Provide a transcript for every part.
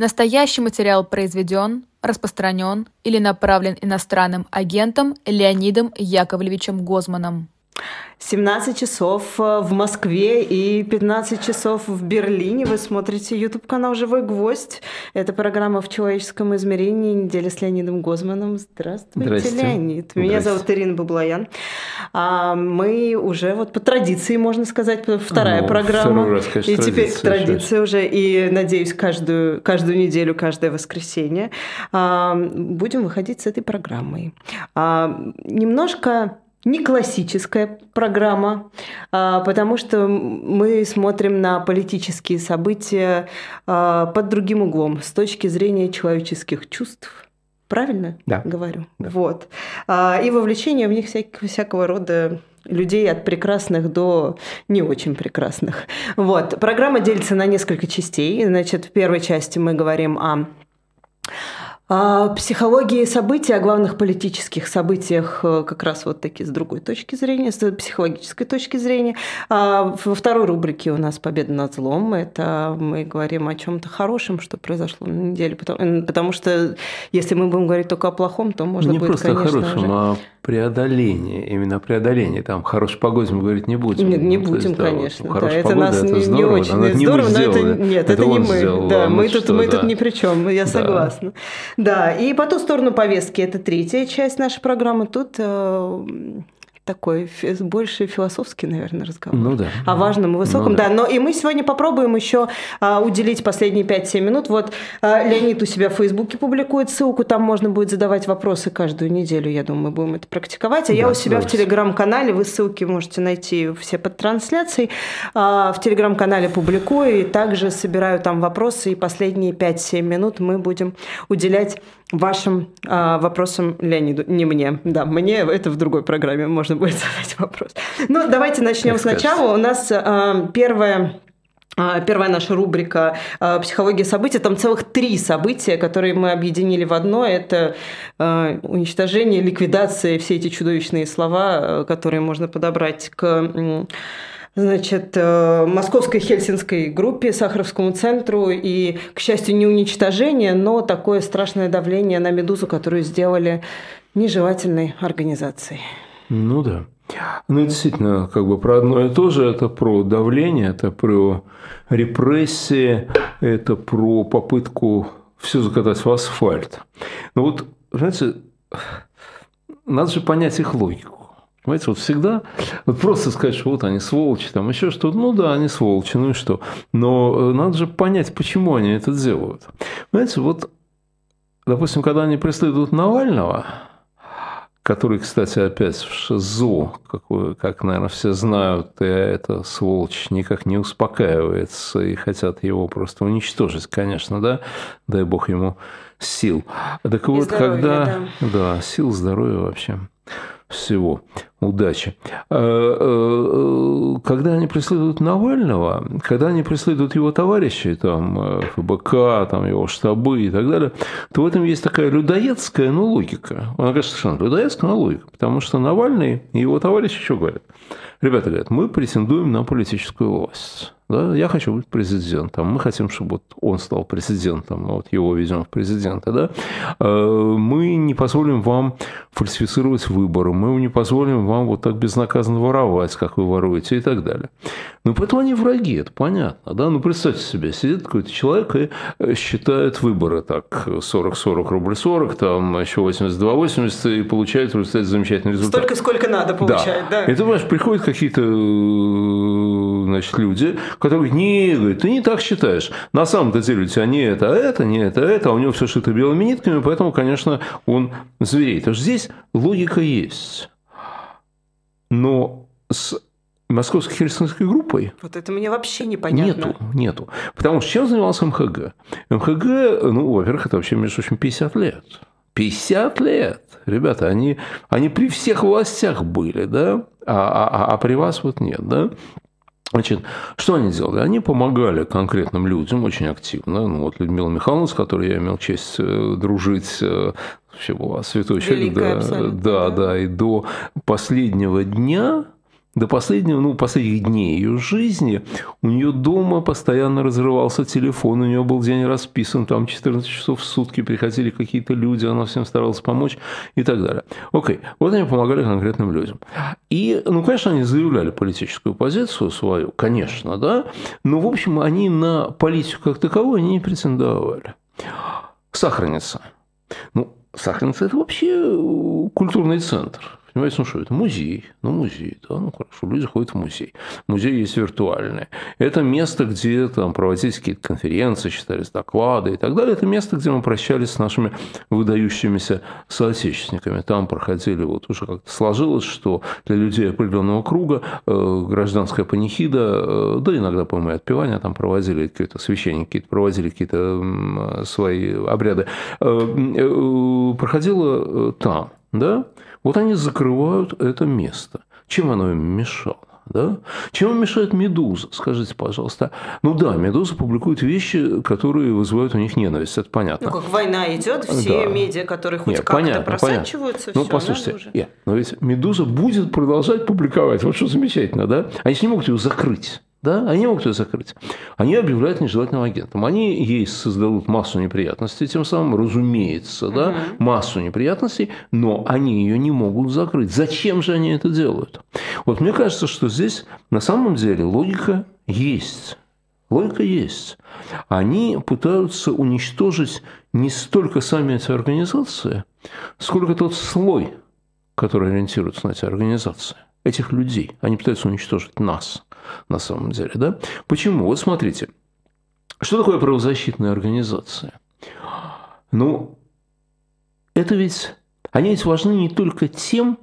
Настоящий материал произведен, распространен или направлен иностранным агентом Леонидом Яковлевичем Гозманом. 17 часов э, в Москве и 15 часов в Берлине. Вы смотрите YouTube-канал «Живой гвоздь». Это программа «В человеческом измерении. Неделя с Леонидом Гозманом». Здравствуйте, Здрасте. Леонид. Меня зовут Ирина Баблоян. А мы уже вот по традиции, можно сказать, вторая ну, программа. Раз, конечно, и теперь традиция уже. И, надеюсь, каждую, каждую неделю, каждое воскресенье а, будем выходить с этой программой. А, немножко не классическая программа, а, потому что мы смотрим на политические события а, под другим углом, с точки зрения человеческих чувств. Правильно да. говорю? Да. Вот. А, и вовлечение в них всякого рода людей от прекрасных до не очень прекрасных. Вот. Программа делится на несколько частей. Значит, в первой части мы говорим о Психологии событий, о главных политических событиях э, как раз вот такие с другой точки зрения, с психологической точки зрения. А во второй рубрике у нас «Победа над злом». Это мы говорим о чем то хорошем, что произошло на неделе. Потому, потому что если мы будем говорить только о плохом, то можно не будет, просто конечно, о хорошем, уже... а преодоление, именно преодоление. Там хорошей погоде мы говорить не будем. Нет, не ну, будем, есть, да, конечно. Вот, да, это погода, нас это не, здорово, не очень это не здорово, мы но это нет, это, это не мы. Сделал, да, а мы что, тут мы да. тут ни при чем, я согласна. Да, и по ту сторону повестки это третья часть нашей программы. Тут э, такой фи- больше философский, наверное, разговор. Ну да. О важном и высоком, Ну да. да. Но и мы сегодня попробуем еще а, уделить последние 5-7 минут. Вот а, Леонид у себя в Фейсбуке публикует ссылку, там можно будет задавать вопросы каждую неделю. Я думаю, мы будем это практиковать. А я Да, у себя в телеграм-канале, вы ссылки можете найти все под трансляцией, а, в телеграм-канале публикую и также собираю там вопросы. И последние 5-7 минут мы будем уделять вашим а, вопросам Леониду. Не мне, да, мне это в другой программе можно будет задать вопрос. Ну, давайте начнем Как скажете. сначала. У нас а, первая а, Первая наша рубрика а, «Психология событий». Там целых три события, которые мы объединили в одно. Это а, уничтожение, ликвидация, все эти чудовищные слова, которые можно подобрать к значит, э, московской хельсинской группе, Сахаровскому центру, и, к счастью, не уничтожение, но такое страшное давление на «Медузу», которую сделали нежелательной организацией. Ну да. Ну, действительно, как бы про одно и то же. Это про давление, это про репрессии, это про попытку все закатать в асфальт. Ну вот, знаете, надо же понять их логику. Понимаете, вот всегда, вот просто сказать, что вот они сволочи, там еще что-то, ну да, они сволочи, ну и что. Но э, надо же понять, почему они это делают. Понимаете, вот, допустим, когда они преследуют Навального, который, кстати, опять в ШИЗО, как, вы, как, наверное, все знают, и эта сволочь никак не успокаивается, и хотят его просто уничтожить, конечно, да, дай бог ему сил. Так вот, здоровья, когда... Да, сил, здоровья вообще всего. Удачи. Э, э, Когда они преследуют Навального, когда они преследуют его товарищей, там, э, ФБК, там, его штабы и так далее, то в этом есть такая людоедская, ну, логика. Она, конечно, совершенно людоедская, но логика. Потому что Навальный и его товарищи что говорят? Ребята говорят, мы претендуем на политическую власть. Да, я хочу быть президентом. Мы хотим, чтобы вот он стал президентом. Вот его везем в президенты. Да? Э, Мы не позволим вам фальсифицировать выборы. Мы не позволим вам вот так безнаказанно воровать, как вы воруете и так далее. Ну, поэтому они враги, это понятно. Да? Ну, представьте себе, сидит какой-то человек и э, считает выборы так 40-40 рублей 40, там еще 82-80 и получает в результате замечательный результат. Столько, сколько надо получать, да. И ты понимаешь, приходят какие-то э, значит, люди, говорят, не, говорит, ты не так считаешь. На самом-то деле у тебя не это, а это, не это, а это, а у него все шито белыми нитками, поэтому, конечно, он звереет. Потому что здесь логика есть. Но с московской хельсинской группой Вот это мне вообще непонятно. Нету, нету. Потому что чем занимался МХГ? МХГ, ну, во-первых, это вообще, между прочим, 50 лет. 50 лет. Ребята, они, они при всех властях были, да? А, а, а при вас вот нет, да? Значит, что они делали? Они помогали конкретным людям очень активно. Ну, вот Людмила Михайловна, с которой я имел честь э, дружить, э, вообще была святой человек. Да, да. да. И до последнего дня до последнего, ну, последних дней ее жизни у нее дома постоянно разрывался телефон, у нее был день расписан, там 14 часов в сутки приходили какие-то люди, она всем старалась помочь и так далее. Окей, вот они помогали конкретным людям. И, ну, конечно, они заявляли политическую позицию свою, конечно, да, но, в общем, они на политику как таковую не претендовали. Сахарница. Ну, Сахарница – это вообще культурный центр. Понимаете, ну что, это музей. Ну, музей, да, ну хорошо, люди ходят в музей. Музей есть виртуальный. Это место, где там проводились какие-то конференции, читались доклады и так далее. Это место, где мы прощались с нашими выдающимися соотечественниками. Там проходили, вот уже как-то сложилось, что для людей определенного круга э, гражданская панихида, э, да иногда, по-моему, отпевания там проводили какие-то священники, проводили какие-то свои обряды, э, э, проходило э, там. Да? Вот они закрывают это место. Чем оно им мешало? Да? Чем им мешает «Медуза»? Скажите, пожалуйста. Ну да, «Медуза» публикует вещи, которые вызывают у них ненависть, это понятно. Ну, как война идет, все да. медиа, которые хоть как-то просачиваются, понятно. Ну, послушайте, нет, но ведь «Медуза» будет продолжать публиковать. Вот что замечательно, да? Они не могут ее закрыть. Да? Они могут ее закрыть. Они объявляют нежелательным агентом. Они ей создадут массу неприятностей, тем самым, разумеется, да, массу неприятностей, но они ее не могут закрыть. Зачем же они это делают? Вот мне кажется, что здесь на самом деле логика есть. Логика есть. Они пытаются уничтожить не столько сами эти организации, сколько тот слой, который ориентируется на эти организации, этих людей. Они пытаются уничтожить нас – на самом деле. Да? Почему? Вот смотрите, что такое правозащитная организация? Ну, это ведь, они ведь важны не только тем,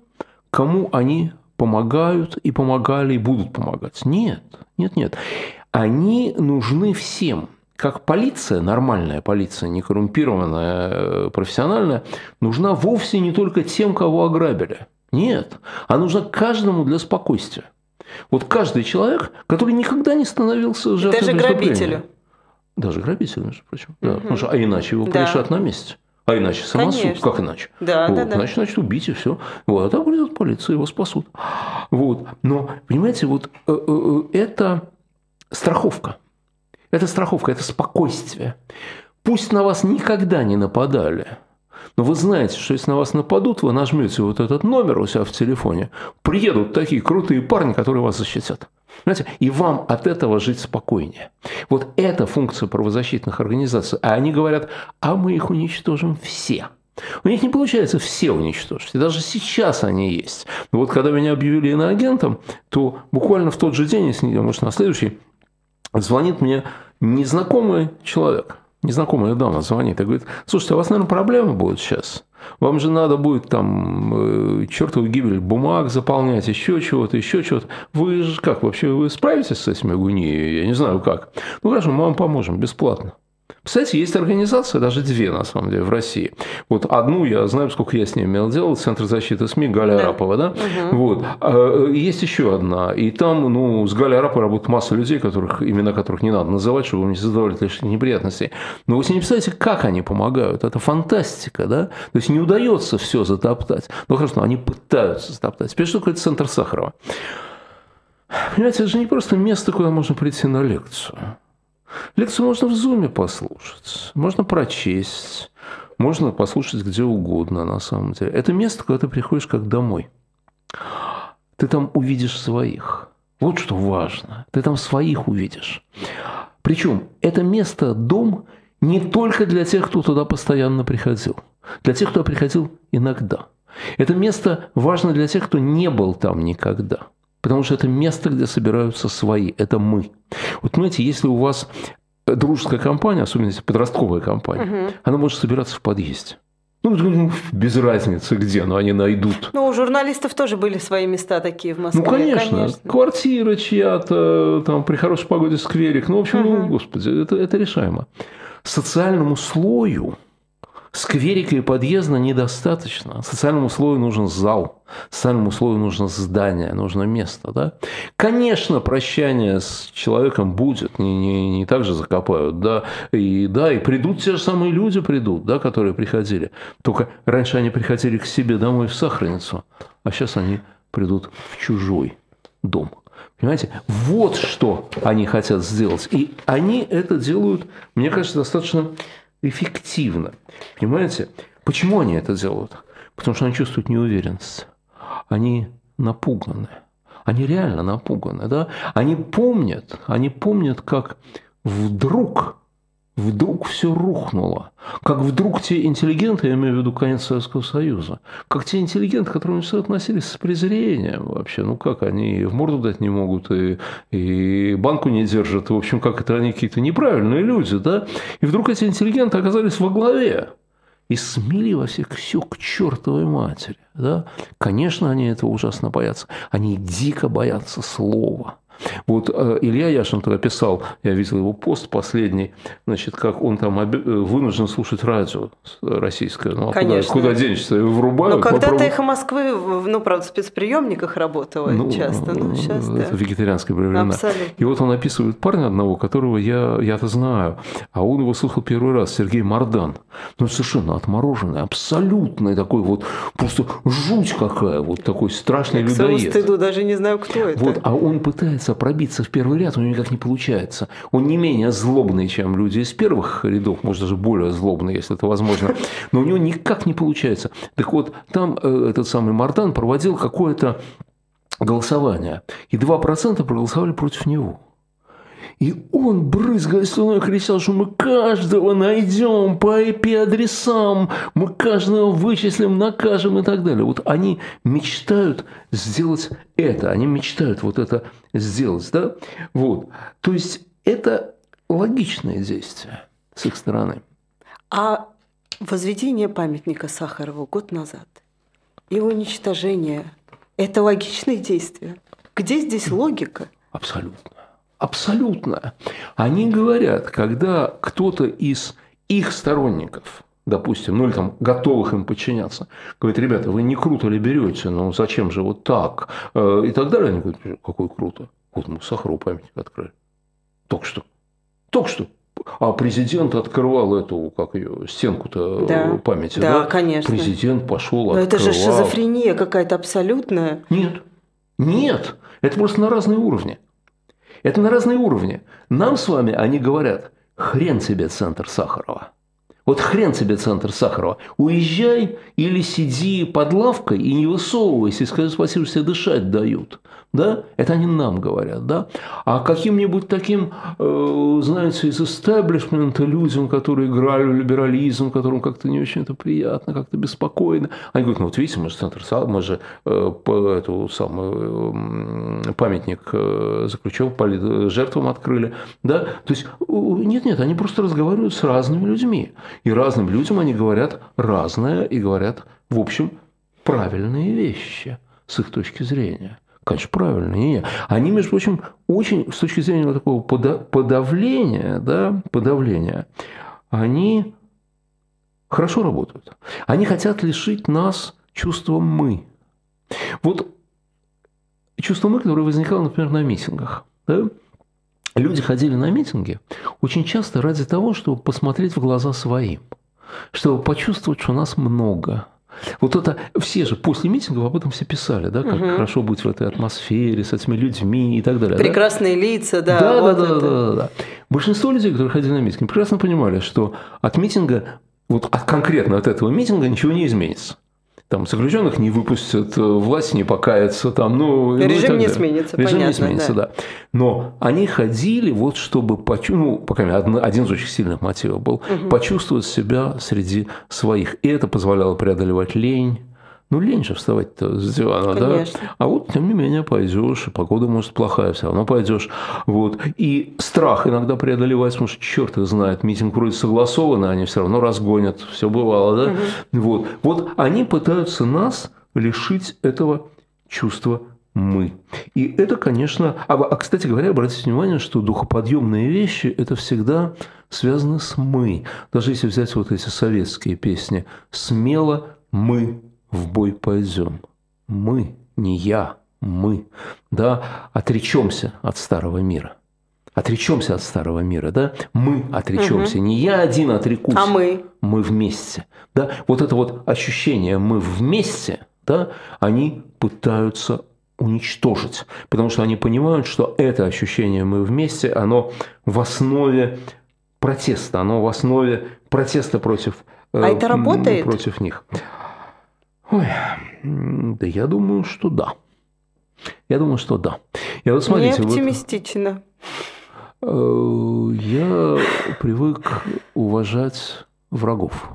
кому они помогают и помогали и будут помогать. Нет, нет, нет. Они нужны всем. Как полиция, нормальная полиция, не коррумпированная, э, профессиональная, нужна вовсе не только тем, кого ограбили. Нет, она нужна каждому для спокойствия. Вот каждый человек, который никогда не становился жертвой Даже грабителю. Даже грабителю, между прочим. Угу. Да. Потому что, а иначе его да. порешат на месте. А иначе самосуд. Конечно. Как иначе? Да, вот. да, да. Значит, значит, убить и все. Вот. А там придет полиция, его спасут. Вот. Но, понимаете, вот э, э, э, это страховка. Это страховка, это спокойствие. Пусть на вас никогда не нападали, но вы знаете, что если на вас нападут, вы нажмете вот этот номер у себя в телефоне, приедут такие крутые парни, которые вас защитят. Понимаете? И вам от этого жить спокойнее. Вот это функция правозащитных организаций. А они говорят, а мы их уничтожим все. У них не получается все уничтожить. И даже сейчас они есть. Вот когда меня объявили иноагентом, то буквально в тот же день, если не может на следующий, звонит мне незнакомый человек – незнакомая дама звонит и говорит, слушайте, у вас, наверное, проблемы будут сейчас. Вам же надо будет там э, чертову гибель бумаг заполнять, еще чего-то, еще чего-то. Вы же как вообще, вы справитесь с этими агонией? Я не знаю как. Ну хорошо, мы вам поможем бесплатно. Кстати, есть организация, даже две, на самом деле, в России. Вот одну я знаю, сколько я с ней имел дело, Центр защиты СМИ, Галя да. Арапова, да? Угу. Вот. А, есть еще одна. И там, ну, с Галей Араповой работает масса людей, которых, имена которых не надо называть, чтобы не создавали лишних неприятностей. Но вы себе не представляете, как они помогают. Это фантастика, да? То есть не удается все затоптать. Ну, хорошо, они пытаются затоптать. Теперь что такое Центр Сахарова? Понимаете, это же не просто место, куда можно прийти на лекцию. Лекцию можно в зуме послушать, можно прочесть, можно послушать где угодно на самом деле. Это место, когда ты приходишь как домой. Ты там увидишь своих. Вот что важно. Ты там своих увидишь. Причем это место, дом, не только для тех, кто туда постоянно приходил. Для тех, кто приходил иногда. Это место важно для тех, кто не был там никогда. Потому что это место, где собираются свои. Это мы. Вот понимаете, если у вас дружеская компания, особенно если подростковая компания, угу. она может собираться в подъезде. Ну, ну, без разницы где, но они найдут. Ну, у журналистов тоже были свои места такие в Москве. Ну, конечно. конечно. Квартира чья-то, там, при хорошей погоде скверик. Ну, в общем, угу. ну, господи, это, это решаемо. Социальному слою скверика и подъезда недостаточно. Социальному слою нужен зал, социальному слою нужно здание, нужно место. Да? Конечно, прощание с человеком будет, не, не, не так же закопают. Да? И, да, и придут те же самые люди, придут, да, которые приходили. Только раньше они приходили к себе домой в Сахарницу, а сейчас они придут в чужой дом. Понимаете? Вот что они хотят сделать. И они это делают, мне кажется, достаточно эффективно. Понимаете? Почему они это делают? Потому что они чувствуют неуверенность. Они напуганы. Они реально напуганы. Да? Они помнят, они помнят, как вдруг вдруг все рухнуло. Как вдруг те интеллигенты, я имею в виду конец Советского Союза, как те интеллигенты, к которым все относились с презрением вообще, ну как они в морду дать не могут, и, и банку не держат, в общем, как это они какие-то неправильные люди, да? И вдруг эти интеллигенты оказались во главе и смели во всех все к чертовой матери. Да? Конечно, они этого ужасно боятся. Они дико боятся слова. Вот э, Илья Яшин тогда писал, я видел его пост последний, значит, как он там э, вынужден слушать радио российское. Ну, а Конечно. Куда, куда денешься? Врубают. Но когда-то попробуй... «Эхо Москвы», ну, правда, в спецприемниках работало ну, часто. Ну, сейчас, это да. вегетарианское времена. Абсолютно. И вот он описывает парня одного, которого я, я-то знаю, а он его слушал первый раз, Сергей Мардан. Ну, совершенно отмороженный, абсолютный такой вот, просто жуть какая, вот такой страшный я людоед. К стыду даже не знаю, кто это. Вот, а он пытается пытается пробиться в первый ряд, у него никак не получается. Он не менее злобный, чем люди из первых рядов, может, даже более злобный, если это возможно, но у него никак не получается. Так вот, там э, этот самый Мардан проводил какое-то голосование, и 2% проголосовали против него. И он, брызгая слюной, кричал, что мы каждого найдем по IP-адресам, мы каждого вычислим, накажем и так далее. Вот они мечтают сделать это, они мечтают вот это сделать, да? Вот. То есть это логичное действие с их стороны. А возведение памятника Сахарову год назад и уничтожение – это логичные действия? Где здесь логика? Абсолютно. Абсолютно. Они говорят, когда кто-то из их сторонников, допустим, ну или там готовых им подчиняться, говорит, ребята, вы не круто ли берете, ну зачем же вот так, э, и так далее. Они говорят, какой круто. Вот мы Сахарову памятник открыли. Только что. Только что. А президент открывал эту, как ее, стенку-то да, памяти, да? Да, конечно. Президент пошел, Но это же шизофрения какая-то абсолютная. Нет, нет. Это просто на разные уровни. Это на разные уровни. Нам с вами они говорят, хрен тебе центр Сахарова. Вот хрен тебе центр Сахарова. Уезжай или сиди под лавкой и не высовывайся, и скажи спасибо, что тебе дышать дают. Да? Это они нам говорят. Да? А каким-нибудь таким, э, знаете, из истеблишмента людям, которые играли в либерализм, которым как-то не очень это приятно, как-то беспокойно. Они говорят, ну вот видите, мы же центр мы же э, эту самую памятник э, заключенным, жертвам открыли. Да? То есть, нет-нет, они просто разговаривают с разными людьми. И разным людям они говорят разное и говорят, в общем, правильные вещи с их точки зрения. Конечно, правильно. Не, не. Они, между прочим, очень, с точки зрения вот такого подавления, да, подавления, они хорошо работают. Они хотят лишить нас чувства «мы». Вот чувство «мы», которое возникало, например, на митингах. Да? Люди ходили на митинги очень часто ради того, чтобы посмотреть в глаза своим, чтобы почувствовать, что нас много. Вот это все же после митингов об этом все писали, да, как угу. хорошо быть в этой атмосфере, с этими людьми и так далее. Прекрасные да? лица, да. Да, вот да, да, да, да, да. Большинство людей, которые ходили на митинги, прекрасно понимали, что от митинга, вот от, конкретно от этого митинга ничего не изменится там заключенных не выпустят, э, власть не покается, там, ну, режим ну, не сменится, режим понятно, не сменится, да. да. Но они ходили вот, чтобы почувствовать, ну, один, один из очень сильных мотивов был, угу. почувствовать себя среди своих, и это позволяло преодолевать лень, ну, лень же вставать-то с дивана, Конечно. да? А вот, тем не менее, пойдешь, погода, может, плохая, все равно пойдешь. Вот. И страх иногда преодолевать, потому что черт их знает, митинг вроде согласованный, они все равно разгонят, все бывало, да? Угу. Вот. вот они пытаются нас лишить этого чувства мы. И это, конечно... А, а, кстати говоря, обратите внимание, что духоподъемные вещи – это всегда связано с «мы». Даже если взять вот эти советские песни «Смело мы в бой пойдем. Мы, не я, мы, да, отречемся от старого мира. Отречемся от старого мира, да? Мы отречемся. Угу. Не я один отрекусь. А мы? Мы вместе. Да? Вот это вот ощущение «мы вместе», да, они пытаются уничтожить, потому что они понимают, что это ощущение «мы вместе», оно в основе протеста, оно в основе протеста против, э, а это работает? против них. Ой, да я думаю, что да. Я думаю, что да. Я вот смотрите, Не оптимистично. Вот, э, я привык уважать врагов.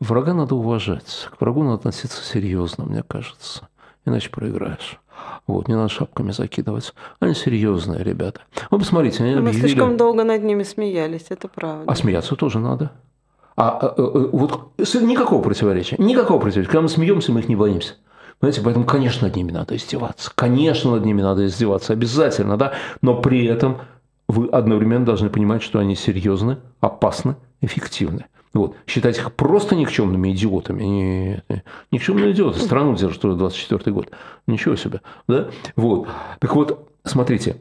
Врага надо уважать. К врагу надо относиться серьезно, мне кажется. Иначе проиграешь. Вот, не надо шапками закидываться. Они серьезные ребята. Вы посмотрите, они Мы объявили... слишком долго над ними смеялись, это правда. А смеяться тоже надо. А, а, а вот никакого противоречия, никакого противоречия. Когда мы смеемся, мы их не боимся. Понимаете, поэтому, конечно, над ними надо издеваться. Конечно, над ними надо издеваться, обязательно, да. Но при этом вы одновременно должны понимать, что они серьезны, опасны, эффективны. Вот. Считать их просто никчемными идиотами. Нет, никчемные идиоты. Страну держат уже 24 год. Ничего себе. Да? Вот. Так вот, смотрите.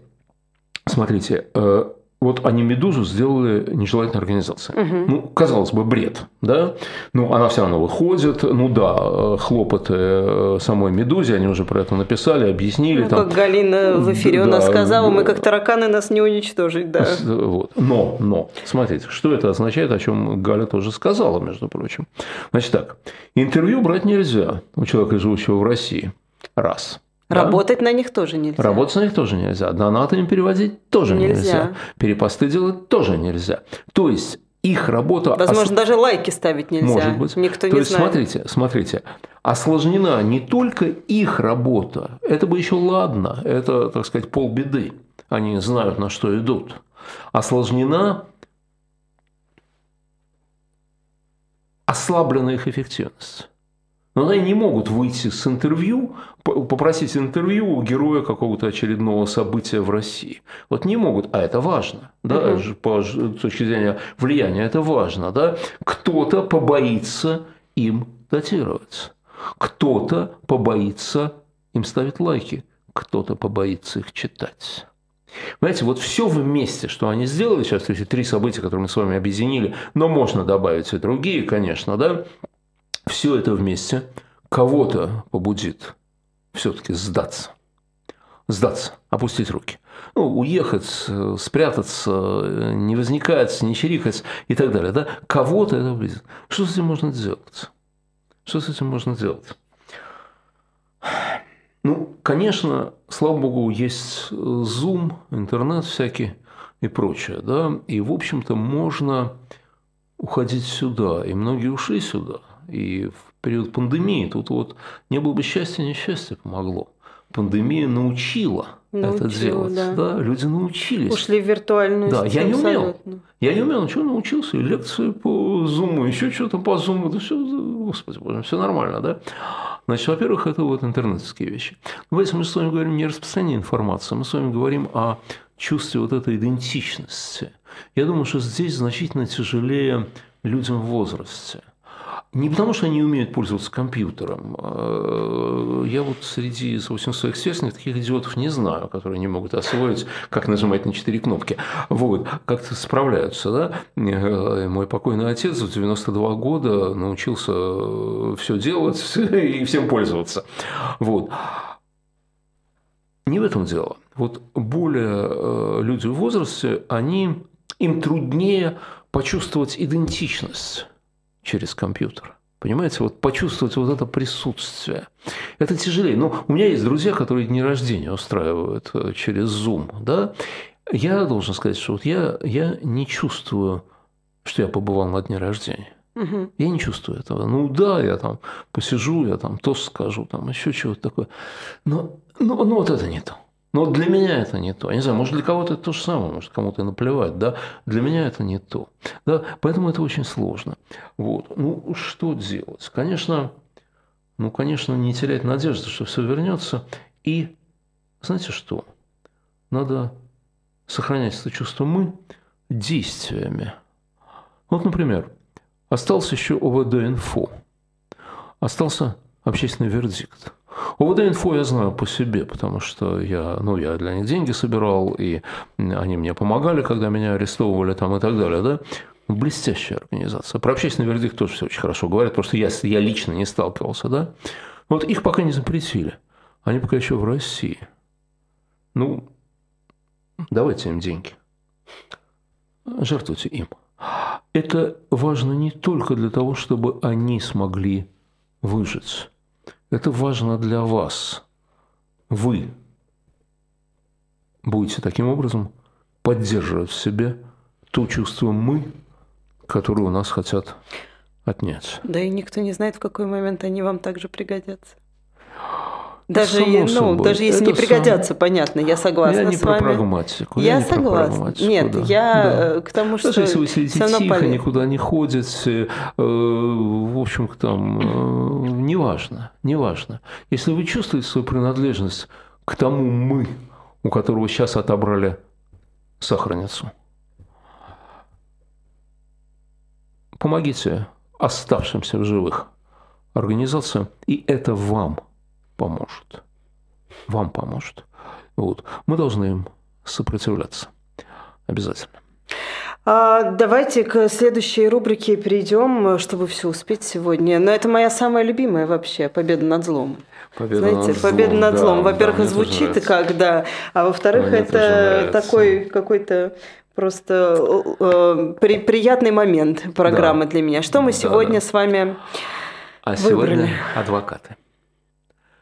Смотрите. Э, вот они «Медузу» сделали нежелательной организацией. Угу. Ну, казалось бы, бред, да? Ну, она все равно выходит. Ну да, э, хлопоты э, самой «Медузе», они уже про это написали, объяснили. Ну, там... как Галина в эфире да, у нас сказала, мы как тараканы нас не уничтожить, да. Вот. Но, но, смотрите, что это означает, о чем Галя тоже сказала, между прочим. Значит так, интервью брать нельзя у человека, живущего в России. Раз – Работать да? на них тоже нельзя. Работать на них тоже нельзя. Донаты им переводить тоже нельзя. нельзя. Перепосты делать тоже нельзя. То есть их работа... Возможно, ос... даже лайки ставить нельзя. Может быть. Никто То не есть, знает. смотрите, смотрите. Осложнена не только их работа. Это бы еще ладно. Это, так сказать, полбеды. Они знают, на что идут. Осложнена ослаблена их эффективность. Но они не могут выйти с интервью, попросить интервью у героя какого-то очередного события в России. Вот не могут, а это важно, да, угу. по точки зрения влияния это важно, да. Кто-то побоится им датироваться, кто-то побоится им ставить лайки, кто-то побоится их читать. Понимаете, вот все вместе, что они сделали сейчас, эти три события, которые мы с вами объединили, но можно добавить и другие, конечно, да, все это вместе кого-то побудит все-таки сдаться. Сдаться, опустить руки. Ну, уехать, спрятаться, не возникать, не чирикать и так далее. Да? Кого-то это побудит. Что с этим можно сделать? Что с этим можно сделать? Ну, конечно, слава богу, есть Zoom, интернет всякий и прочее, да, и, в общем-то, можно уходить сюда, и многие ушли сюда – и в период пандемии тут вот не было бы счастья, несчастье помогло. Пандемия научила, научила это делать. Да. да, люди научились. Ушли в виртуальную Да, я не умел. Абсолютно. Я не умел, ничего научился. И лекции по зуму, еще что-то по зуму. Да все, господи боже, все нормально, да? Значит, во-первых, это вот интернетские вещи. Но если мы с вами говорим не о распространении информации, мы с вами говорим о чувстве вот этой идентичности. Я думаю, что здесь значительно тяжелее людям в возрасте. Не потому, что они умеют пользоваться компьютером. А, я вот среди, своих сверстников таких идиотов не знаю, которые не могут освоить, как нажимать на четыре кнопки. Вот, как-то справляются, да. Э, мой покойный отец в 92 года научился все делать и всем пользоваться. Вот. Не в этом дело. Вот более э, люди в возрасте, они, им труднее почувствовать идентичность через компьютер. Понимаете, вот почувствовать вот это присутствие. Это тяжелее. Ну, у меня есть друзья, которые дни рождения устраивают э, через Zoom, да. Я должен сказать, что вот я, я не чувствую, что я побывал на дне рождения. Угу. Я не чувствую этого. Ну да, я там посижу, я там тост скажу, там еще чего-то такое. Но, но, но вот это не то. Но для меня это не то. Я не знаю, может, для кого-то это то же самое, может, кому-то наплевать, да. Для меня это не то. Да? Поэтому это очень сложно. Вот. Ну, что делать? Конечно, ну, конечно, не терять надежды, что все вернется. И знаете что? Надо сохранять это чувство мы действиями. Вот, например, остался еще ОВД-инфо. Остался общественный вердикт. ОВД-инфо я знаю по себе, потому что я, ну, я для них деньги собирал, и они мне помогали, когда меня арестовывали там и так далее, да. Блестящая организация. Про общественный вердикт тоже все очень хорошо говорят, потому что я, я лично не сталкивался, да. Вот их пока не запретили. они пока еще в России. Ну, давайте им деньги. Жертвуйте им. Это важно не только для того, чтобы они смогли выжить. Это важно для вас. Вы будете таким образом поддерживать в себе то чувство «мы», которое у нас хотят отнять. Да и никто не знает, в какой момент они вам также пригодятся. Даже, Само ну, собой. даже если не Это пригодятся, сам- понятно, я согласна Я не с про вами. прагматику. Я не про согласна. прагматику, Нет, да. я Да. э, к тому, что Даже если вы сидите тихо, поле- никуда не ходите, э, в общем там, э, неважно, неважно. Если вы чувствуете свою принадлежность к тому «мы», у которого сейчас отобрали сахарницу, помогите оставшимся в живых организациям, и это вам поможет. Вам поможет. Вот. Мы должны им сопротивляться. Обязательно. А, давайте к следующей рубрике перейдем, чтобы все успеть сегодня. Но это моя самая любимая вообще победа над злом. Победа Знаете, над злом, победа над да, злом. да, Во-первых, тоже звучит и как, да. А во-вторых, это такой какой-то просто э, при- приятный момент программы Да. для меня. Что мы Да, сегодня да. с вами А Выбрали. сегодня адвокаты.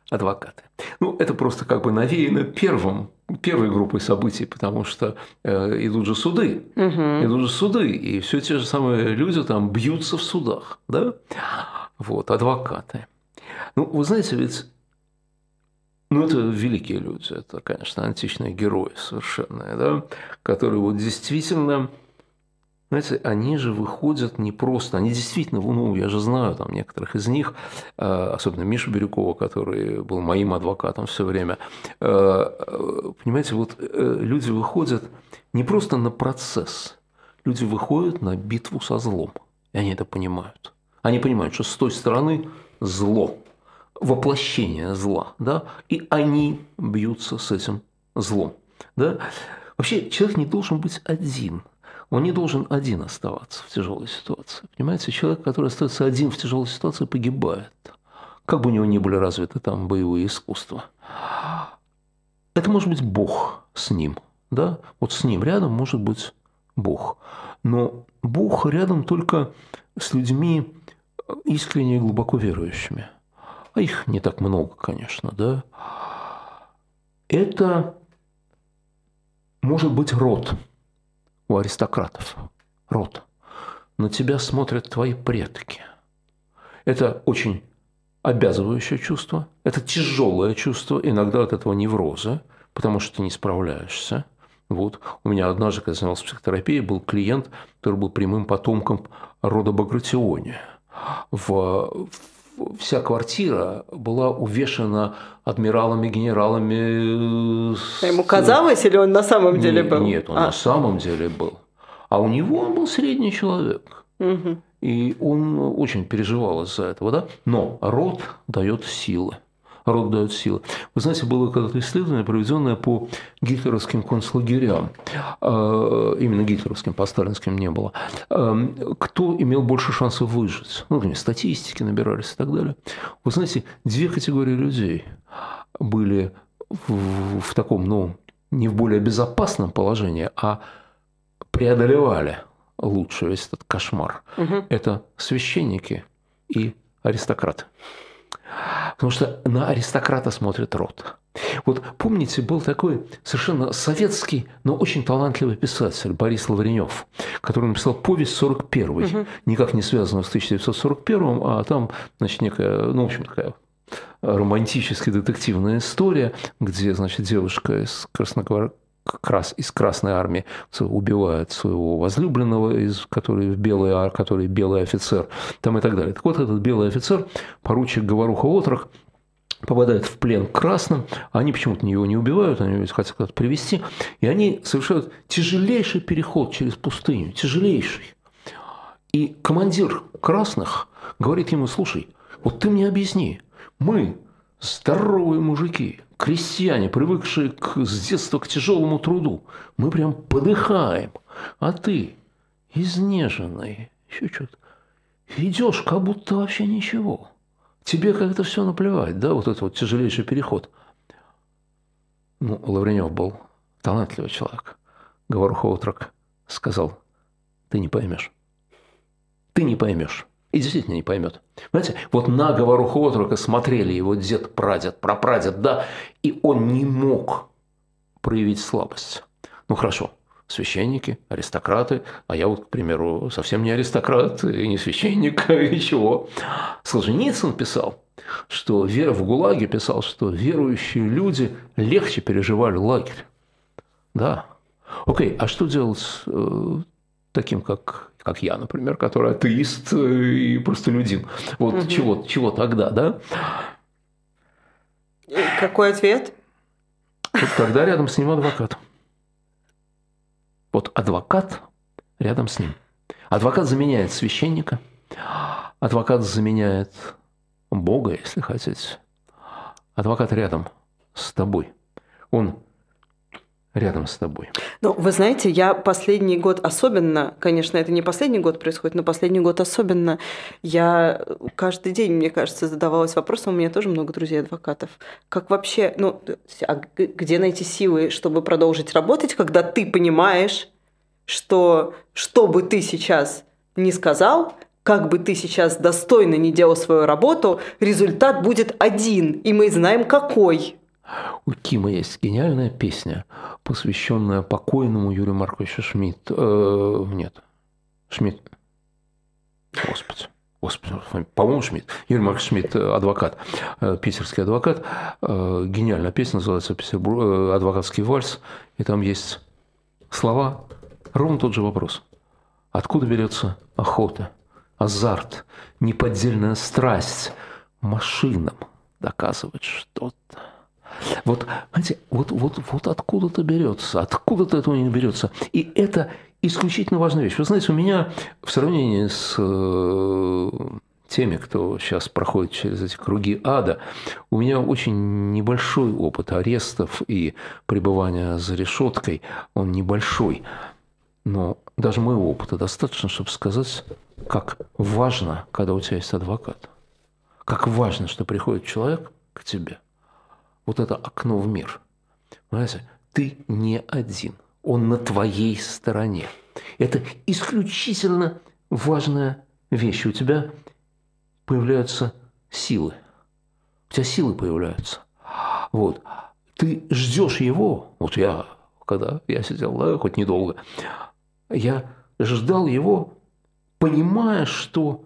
Адвокаты. Ну, это просто как бы навеяно первым, первой группой событий, потому что э, идут же суды. Мгм. Идут же суды, и все те же самые люди там бьются в судах, да? Вот, адвокаты. Ну, вы знаете, ведь ну, это великие люди, это, конечно, античные герои совершенные, да, которые вот действительно, знаете, они же выходят не просто, они действительно, ну, я же знаю там некоторых из них, э, особенно Мишу Бирюкова, который был моим адвокатом все время, э, э, понимаете, вот люди выходят не просто на процесс, люди выходят на битву со злом, и они это понимают. Они понимают, что с той стороны зло, воплощение зла, да, и они бьются с этим злом, да. Вообще человек не должен быть один, он не должен один оставаться в тяжелой ситуации, понимаете, человек, который остается один в тяжелой ситуации, погибает, как бы у него ни были развиты там боевые искусства. Это может быть Бог с ним, да, вот с ним рядом может быть Бог, но Бог рядом только с людьми искренне и глубоко верующими – а их не так много, конечно, да, это может быть род у аристократов, род. На тебя смотрят твои предки. Это очень обязывающее чувство, это тяжелое чувство, иногда от этого невроза, потому что ты не справляешься. Вот. У меня однажды, когда я занимался психотерапией, был клиент, который был прямым потомком рода Багратиони. В, в- вся квартира была увешана адмиралами, генералами. с- ему казалось или он на самом деле был? Нет, он А, на самом деле был. А у него он был средний человек. мгм. И он очень переживал из-за этого, да? Но род дает силы. Род дает силы. Вы знаете, было когда-то исследование, проведенное по гитлеровским концлагерям. Э, Именно гитлеровским, по сталинским не было. Э, Кто имел больше шансов выжить? Ну, например, статистики набирались и так далее. Вы знаете, две категории людей были в, в таком, ну, не в более безопасном положении, а преодолевали лучше весь этот кошмар. Мгм. Это священники и аристократы. Потому что на аристократа смотрит род. Вот помните, был такой совершенно советский, но очень талантливый писатель Борис Лавренев, который написал повесть 41 никак не связанную с 1941, а там, значит, некая, ну, в общем, такая романтически детективная история, где, значит, девушка из Крас... из Красной Армии убивает своего возлюбленного, из... который, в белый... который белый офицер, там и так далее. Так вот, этот белый офицер, поручик Говоруха Отрок, попадает в плен к красным, они почему-то его не убивают, они его хотят куда-то привести, и они совершают тяжелейший переход через пустыню, тяжелейший. И командир красных говорит ему, слушай, вот ты мне объясни, мы здоровые мужики, крестьяне, привыкшие к, с детства к тяжелому труду, мы прям подыхаем, а ты, изнеженный, еще что-то, идешь, как будто вообще ничего. Тебе как-то все наплевать, да, вот это вот тяжелейший переход. Ну, Лавренев был талантливый человек. Говоруха отрок сказал, ты не поймешь. Ты не поймешь. И действительно не поймет. Понимаете, вот на говоруху отрока смотрели его дед, прадед, прапрадед, да, и он не мог проявить слабость. Ну хорошо, священники, аристократы, а я вот, к примеру, совсем не аристократ и не священник, и чего. Солженицын писал, что вера в ГУЛАГе писал, что верующие люди легче переживали лагерь. Да. Окей, а что делать э, таким, как, как я, например, который атеист и простолюдин? Вот угу. чего, чего тогда, да? Какой ответ? Вот тогда рядом с ним адвокат. Вот адвокат рядом с ним. Адвокат заменяет священника, адвокат заменяет Бога, если хотите. Адвокат рядом с тобой. Он рядом с тобой. Ну, вы знаете, я последний год особенно, конечно, это не последний год происходит, но последний год особенно, я каждый день, мне кажется, задавалась вопросом, у меня тоже много друзей-адвокатов, как вообще, ну, а где найти силы, чтобы продолжить работать, когда ты понимаешь, что что бы ты сейчас не сказал, как бы ты сейчас достойно не делал свою работу, результат будет один, и мы знаем какой. У Кима есть гениальная песня, посвященная покойному Юрию Марковичу Шмидт. Э, нет, Шмидт. Господи. Господи, по-моему, Шмидт. Юрий Маркович Шмидт, э, адвокат, э, питерский адвокат. Э, гениальная песня, называется «Адвокатский вальс». И там есть слова, ровно тот же вопрос. Откуда берется охота, азарт, неподдельная страсть машинам доказывать что-то? Вот, знаете, вот, вот, вот откуда-то берется, откуда-то этого не берется. И это исключительно важная вещь. Вы знаете, у меня в сравнении с э, теми, кто сейчас проходит через эти круги ада, у меня очень небольшой опыт арестов и пребывания за решеткой. Он небольшой. Но даже моего опыта достаточно, чтобы сказать, как важно, когда у тебя есть адвокат. Как важно, что приходит человек к тебе – вот это окно в мир. Понимаете, ты не один, он на твоей стороне. Это исключительно важная вещь. У тебя появляются силы. У тебя силы появляются. Вот. Ты ждешь его. Вот я, когда я сидел, да, хоть недолго, я ждал его, понимая, что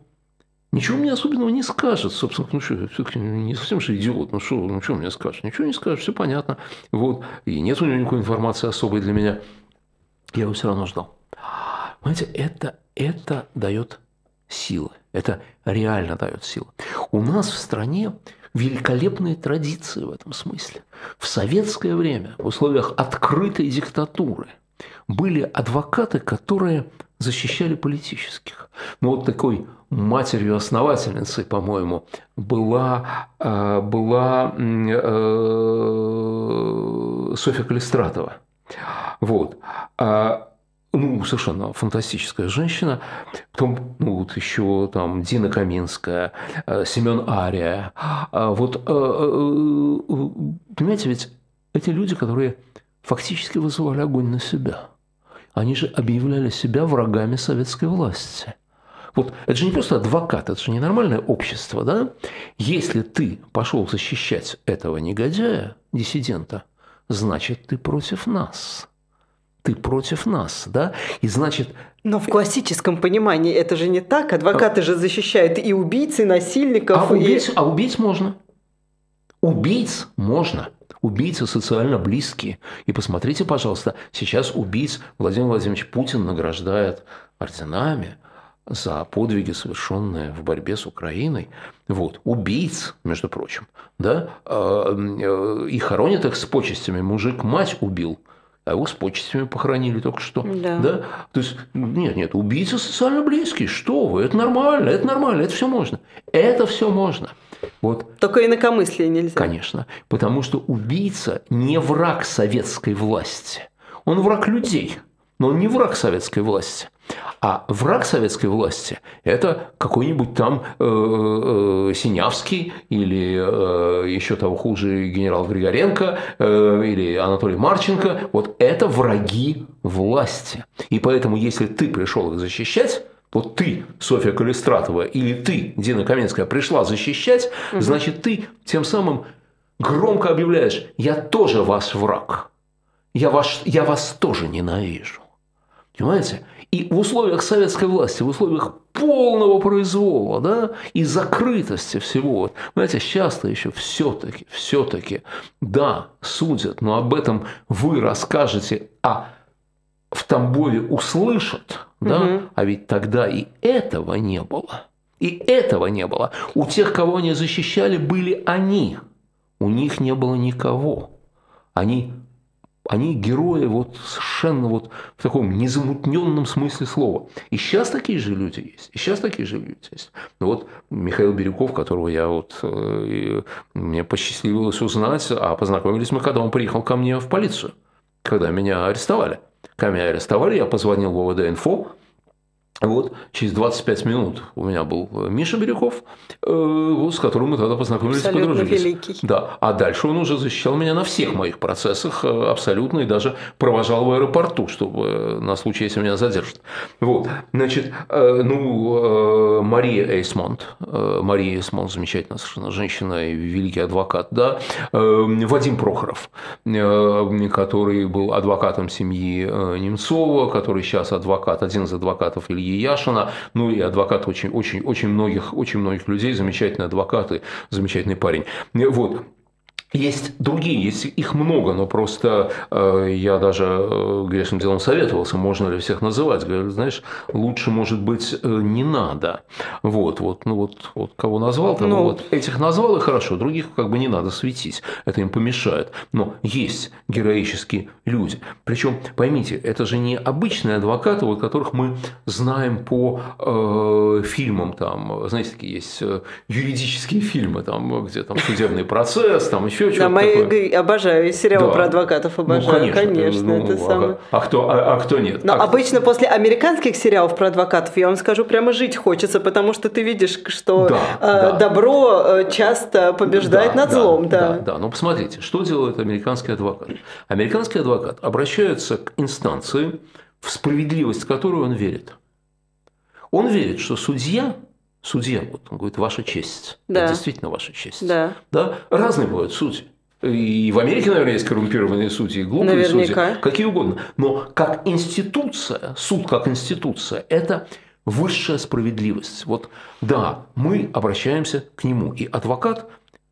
Ничего мне особенного не скажет, собственно, ну что, все-таки не совсем же идиот, ну что, ну что мне скажет? Ничего не скажет, все понятно. Вот, и нет у него никакой информации особой для меня. Я его все равно ждал. Понимаете, это, это дает силы. Это реально дает силы. У нас в стране великолепные традиции в этом смысле. В советское время, в условиях открытой диктатуры, были адвокаты, которые защищали политических. Ну, вот такой матерью-основательницей, по-моему, была, э, была э, Софья Калистратова. Вот. А, ну, совершенно фантастическая женщина. Потом, ну, вот еще там Дина Каминская, э, Семен Ария. А вот, понимаете, ведь эти люди, которые фактически вызывали огонь на себя. Они же объявляли себя врагами советской власти – вот это же не просто адвокат, это же не нормальное общество, да? Если ты пошел защищать этого негодяя, диссидента, значит, ты против нас. Ты против нас, да? И значит... Но в классическом понимании это же не так. Адвокаты а... же защищают и убийц, и насильников. А, и... убийц, а убийц можно. Убийц можно. Убийцы социально близкие. И посмотрите, пожалуйста, сейчас убийц Владимир Владимирович Путин награждает орденами, за подвиги, совершенные в борьбе с Украиной, вот, убийц, между прочим, да, а, э, и хоронят их с почестями. Мужик мать убил, а его с почестями похоронили только что. Да. да? То есть, нет, нет, убийцы социально близкие, что вы, это нормально, это нормально, это все можно. Это все можно. Вот. Только инакомыслие нельзя. Конечно, потому что убийца не враг советской власти, он враг людей – но он не враг советской власти. А враг советской власти – это какой-нибудь там э, э, Синявский или э, еще того хуже генерал Григоренко э, или Анатолий Марченко. Вот это враги власти. И поэтому, если ты пришел их защищать, вот ты, Софья Калистратова, или ты, Дина Каменская, пришла защищать, угу. значит, ты тем самым громко объявляешь, я тоже ваш враг. Я, ваш, я вас тоже ненавижу. Понимаете? И в условиях советской власти, в условиях полного произвола, да, и закрытости всего, знаете, сейчас-то еще все-таки, все-таки, да, судят, но об этом вы расскажете, а в Тамбове услышат, да, угу. а ведь тогда и этого не было. И этого не было. У тех, кого они защищали, были они. У них не было никого. Они они герои вот совершенно вот в таком незамутненном смысле слова. И сейчас такие же люди есть. И сейчас такие же люди есть. Ну вот Михаил Бирюков, которого я вот э, мне посчастливилось узнать, а познакомились мы, когда он приехал ко мне в полицию, когда меня арестовали. Когда меня арестовали, я позвонил в ОВД-инфо, вот, через 25 минут у меня был э, Миша Бирюков, э, вот, с которым мы тогда познакомились абсолютно подружились. великий. Да, а дальше он уже защищал меня на всех моих процессах э, абсолютно и даже провожал в аэропорту, чтобы на случай, если меня задержат. Вот, значит, ну, Мария Эйсмонт, Мария Эйсмонт, замечательная совершенно женщина и великий адвокат, да, Вадим Прохоров, который был адвокатом семьи Немцова, который сейчас адвокат, один из адвокатов Ильи Яшина, ну и адвокат очень, очень, очень многих, очень многих людей, замечательный адвокат и замечательный парень. Вот. Есть другие, есть их много, но просто э, я даже э, грешным делом советовался, можно ли всех называть. Говорю, знаешь, лучше, может быть, э, не надо. Вот, вот, ну вот, вот кого назвал, того ну, вот этих назвал и хорошо, других как бы не надо светить, это им помешает. Но есть героические люди. Причем, поймите, это же не обычные адвокаты, вот которых мы знаем по э, фильмам, там, знаете, такие есть э, юридические фильмы, там, где там судебный процесс, там еще еще да, что-то мои, такое. Обожаю, сериал да. про адвокатов ну, обожаю, ну, конечно, конечно ну, это а, самое. А кто, а, а кто нет? Но а обычно кто... после американских сериалов про адвокатов, я вам скажу, прямо жить хочется, потому что ты видишь, что да, э, да. добро э, часто побеждает да, над да, злом. Да, да, да. Но посмотрите, что делает американский адвокат? Американский адвокат обращается к инстанции, в справедливость которой он верит. Он верит, что судья судья, вот он говорит, ваша честь. Да. Это действительно ваша честь. Да. да. Разные бывают судьи. И в Америке, наверное, есть коррумпированные судьи, глупые Наверняка. судьи, какие угодно. Но как институция, суд как институция, это высшая справедливость. Вот да, мы обращаемся к нему. И адвокат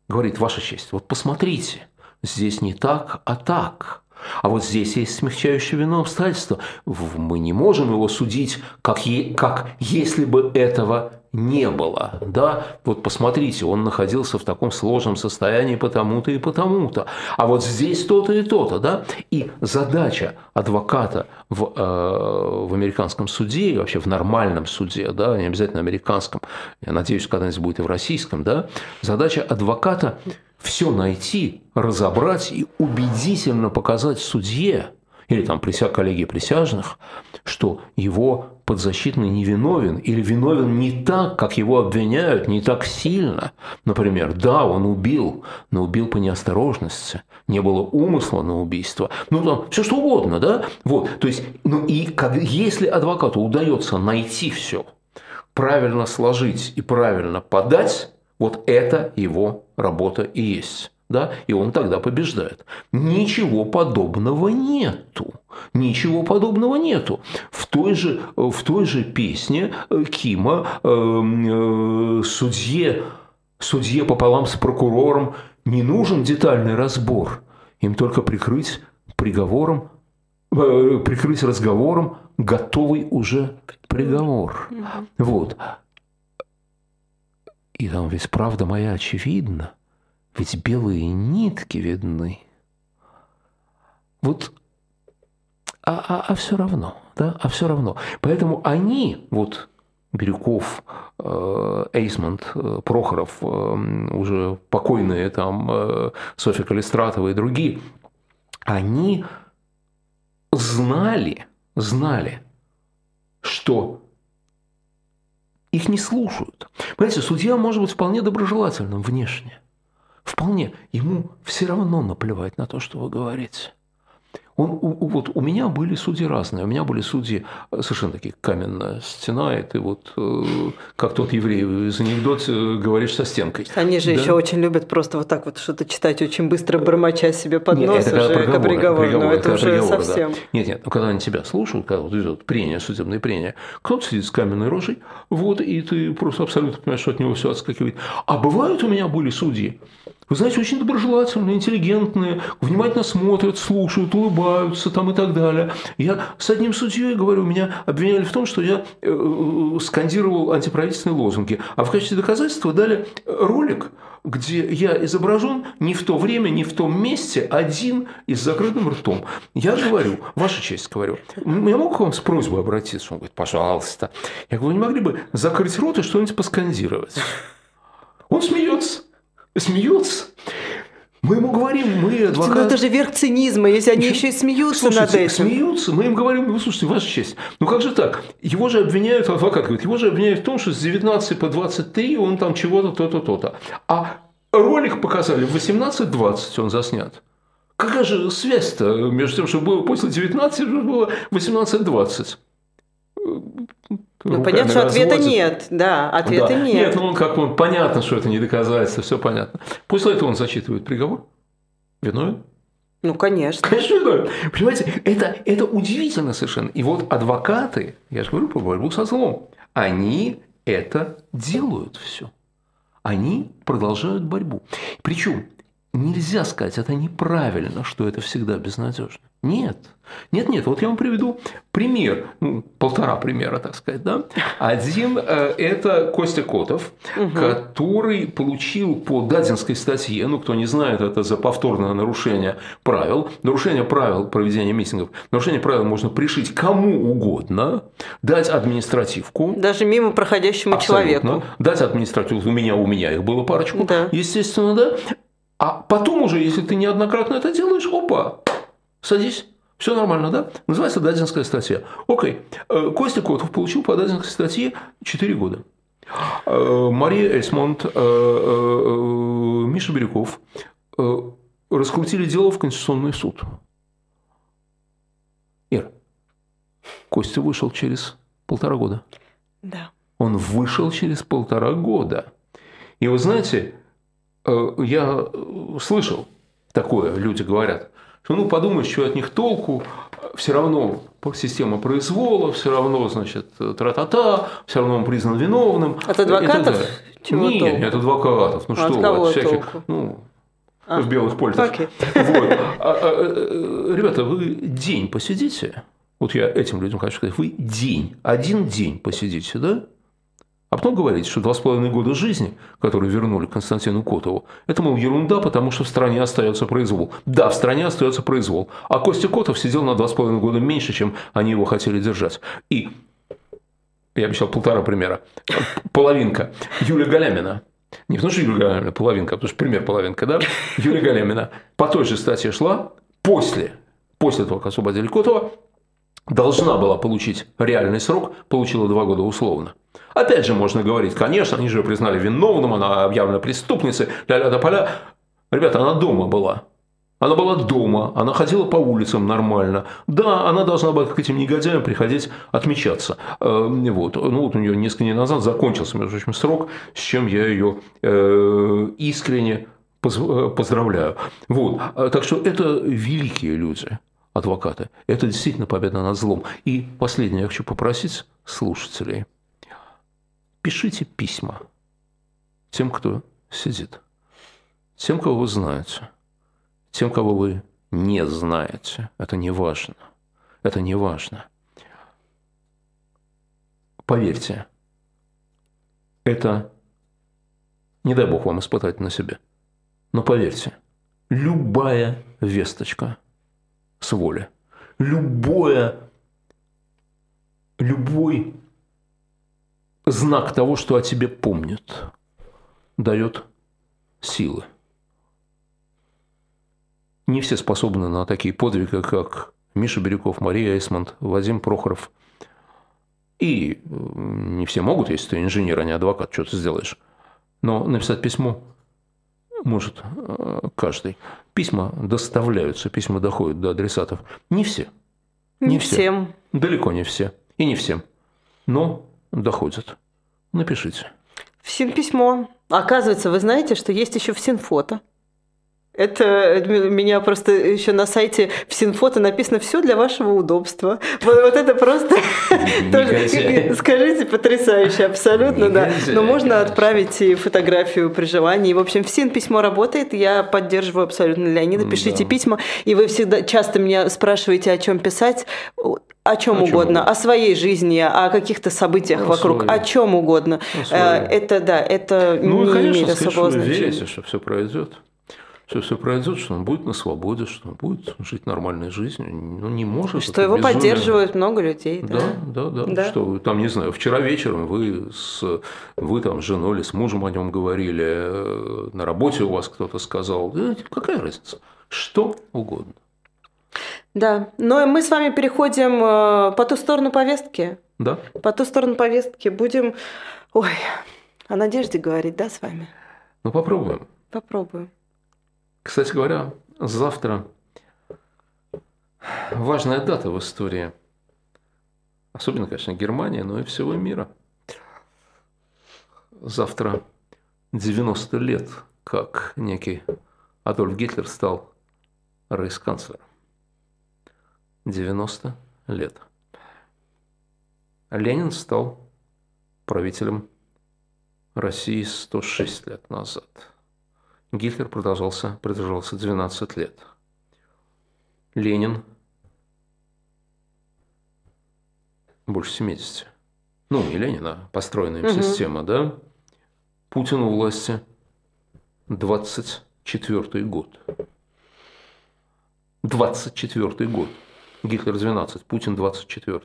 говорит, ваша честь, вот посмотрите, здесь не так, а так. А вот здесь есть смягчающее вину обстоятельства. Мы не можем его судить, как, е- как если бы этого не было. Да? Вот посмотрите, он находился в таком сложном состоянии потому-то и потому-то. А вот здесь то-то и то-то. Да? И задача адвоката в, э, в американском суде, и вообще в нормальном суде, да, не обязательно американском, я надеюсь, когда-нибудь будет и в российском, да, задача адвоката все найти, разобрать и убедительно показать судье или там прися коллеги присяжных, что его подзащитный невиновен или виновен не так, как его обвиняют, не так сильно. Например, да, он убил, но убил по неосторожности, не было умысла на убийство. Ну, там, все что угодно, да? Вот, то есть, ну и как, если адвокату удается найти все, правильно сложить и правильно подать, вот это его работа и есть. Да? И он тогда побеждает. Ничего подобного нету. Ничего подобного нету. В той же, в той же песне э, Кима э, э, судье, судье пополам с прокурором не нужен детальный разбор. Им только прикрыть приговором, э, прикрыть разговором готовый уже приговор. Вот. И там ведь правда моя очевидна, ведь белые нитки видны. Вот, а, а, а все равно, да, а все равно. Поэтому они, вот Бирюков, э, Эйсмонт, э, Прохоров, э, уже покойные там Софья Калистратова и другие, они знали, знали, что их не слушают. Понимаете, судья может быть вполне доброжелательным внешне. Вполне. Ему все равно наплевать на то, что вы говорите. Он, у, вот у меня были судьи разные. У меня были судьи э, совершенно такие каменная стена, и ты вот э, как тот еврей из анекдота э, говоришь со стенкой. Они же да? еще очень любят просто вот так вот что-то читать, очень быстро бормоча себе под нет, нос это уже приговор, к приговору, приговор, но это, это уже приговор, совсем. Да. Нет, нет, но когда они тебя слушают, когда вот идет прения, судебное прения, кто-то сидит с каменной рожей, вот, и ты просто абсолютно понимаешь, что от него все отскакивает. А бывают у меня были судьи, вы знаете, очень доброжелательные, интеллигентные, внимательно смотрят, слушают, улыбаются там и так далее. Я с одним судьей говорю, меня обвиняли в том, что я э, э, скандировал антиправительственные лозунги, а в качестве доказательства дали ролик, где я изображен не в то время, не в том месте, один и с закрытым ртом. Я говорю, ваша честь, говорю, я могу к вам с просьбой обратиться? Он говорит, пожалуйста. Я говорю, не могли бы закрыть рот и что-нибудь поскандировать? Он смеется смеются. Мы ему говорим, мы адвокаты... Ну это же верх цинизма, если они еще и смеются Слушайте, над этим. смеются, мы им говорим, вы слушайте, ваша честь, ну как же так? Его же обвиняют, адвокат говорит, его же обвиняют в том, что с 19 по 23 он там чего-то, то-то, то-то. А ролик показали в 18-20 он заснят. Какая же связь-то между тем, что было после 19, было 18-20? Ну, понятно, что ответа нет. Да, ответа да. нет. Нет, ну он как он понятно, что это не доказательство, все понятно. После этого он зачитывает приговор. Виновен? Ну, конечно. Конечно, виновен. Понимаете, это, это удивительно совершенно. И вот адвокаты, я же говорю про борьбу со злом, они это делают все. Они продолжают борьбу. Причем нельзя сказать, это неправильно, что это всегда безнадежно. Нет. Нет, нет. Вот я вам приведу пример, ну, полтора примера, так сказать. Да? Один э, – это Костя Котов, угу. который получил по Дадинской статье, ну, кто не знает, это за повторное нарушение правил, нарушение правил проведения митингов, нарушение правил можно пришить кому угодно, дать административку. Даже мимо проходящему человеку. Дать административку. У меня, у меня их было парочку. Да. Естественно, да. А потом уже, если ты неоднократно это делаешь, опа, садись. Все нормально, да? Называется Дадинская статья. Окей. Э, Костя Котов получил по Дадинской статье 4 года. Э, Мария Эльсмонт, э, Миша Бирюков раскрутили дело в Конституционный суд. Ир, Костя вышел через полтора года. Да. Он вышел через полтора года. И вы знаете, я слышал такое, люди говорят, что ну подумаешь, что от них толку, все равно система произвола, все равно, значит, тра-та-та, все равно он признан виновным. От адвокатов? Чего нет, толку? нет, от адвокатов. Ну а что, от, кого от всяких, толку? ну, а, в белых польтах. Okay. Вот. А, а, э, ребята, вы день посидите, вот я этим людям хочу сказать, вы день, один день посидите, да? А потом говорить, что два с половиной года жизни, которые вернули Константину Котову, это, мол, ерунда, потому что в стране остается произвол. Да, в стране остается произвол. А Костя Котов сидел на два с половиной года меньше, чем они его хотели держать. И я обещал полтора примера. Половинка. Юлия Галямина. Не потому что Юлия Галямина половинка, а потому что пример половинка, да? Юлия Галямина по той же статье шла после, после того, как освободили Котова, должна была получить реальный срок, получила два года условно. Опять же, можно говорить, конечно, они же ее признали виновным, она объявлена преступницей, ля-ля да поля. Ребята, она дома была. Она была дома, она ходила по улицам нормально. Да, она должна была к этим негодяям приходить отмечаться. Э, вот. Ну, вот у нее несколько дней назад закончился, между прочим, срок, с чем я ее э, искренне э, поздравляю. Вот. Так что это великие люди, адвокаты. Это действительно победа над злом. И последнее я хочу попросить слушателей – пишите письма тем, кто сидит, тем, кого вы знаете, тем, кого вы не знаете. Это не важно. Это не важно. Поверьте, это, не дай бог вам испытать на себе, но поверьте, любая весточка с воли, любое, любой знак того, что о тебе помнят, дает силы. Не все способны на такие подвиги, как Миша Бирюков, Мария Эйсмонт, Вадим Прохоров. И не все могут, если ты инженер, а не адвокат, что ты сделаешь. Но написать письмо может каждый. Письма доставляются, письма доходят до адресатов. Не все. Не, не все. всем. Далеко не все. И не всем. Но доходят. Напишите. В письмо. Оказывается, вы знаете, что есть еще в Синфото. Это меня просто еще на сайте в Синфото написано все для вашего удобства. Вот, вот это просто тоже, скажите, потрясающе, абсолютно, да. Но можно отправить и фотографию при желании. В общем, в Син письмо работает, я поддерживаю абсолютно Леонида. Пишите письма, и вы всегда часто меня спрашиваете, о чем писать. О чем о угодно, чем? о своей жизни, о каких-то событиях о вокруг, своей. о чем угодно. О э, это да, это ну, не конечно, имеет особого значения. верите, что все пройдет все, все пройдет, что он будет на свободе, что он будет жить нормальной жизнью. Ну, не может. Что его безумие. поддерживают много людей. Да, да, да. да. Что там, не знаю, вчера вечером вы, с, вы там с женой или с мужем о нем говорили, э, на работе у вас кто-то сказал, да, какая разница, что угодно. Да, но мы с вами переходим э, по ту сторону повестки. Да. По ту сторону повестки будем, ой, о надежде говорить, да, с вами? Ну, попробуем. Попробуем. Кстати говоря, завтра важная дата в истории. Особенно, конечно, Германии, но и всего мира. Завтра 90 лет, как некий Адольф Гитлер стал рейхсканцлером. 90 лет. Ленин стал правителем России 106 лет назад – Гитлер продолжался, продолжался 12 лет. Ленин больше 70. Ну, не Ленин, а построенная угу. система, да? Путин у власти 24 год. 24 год. Гитлер 12, Путин 24.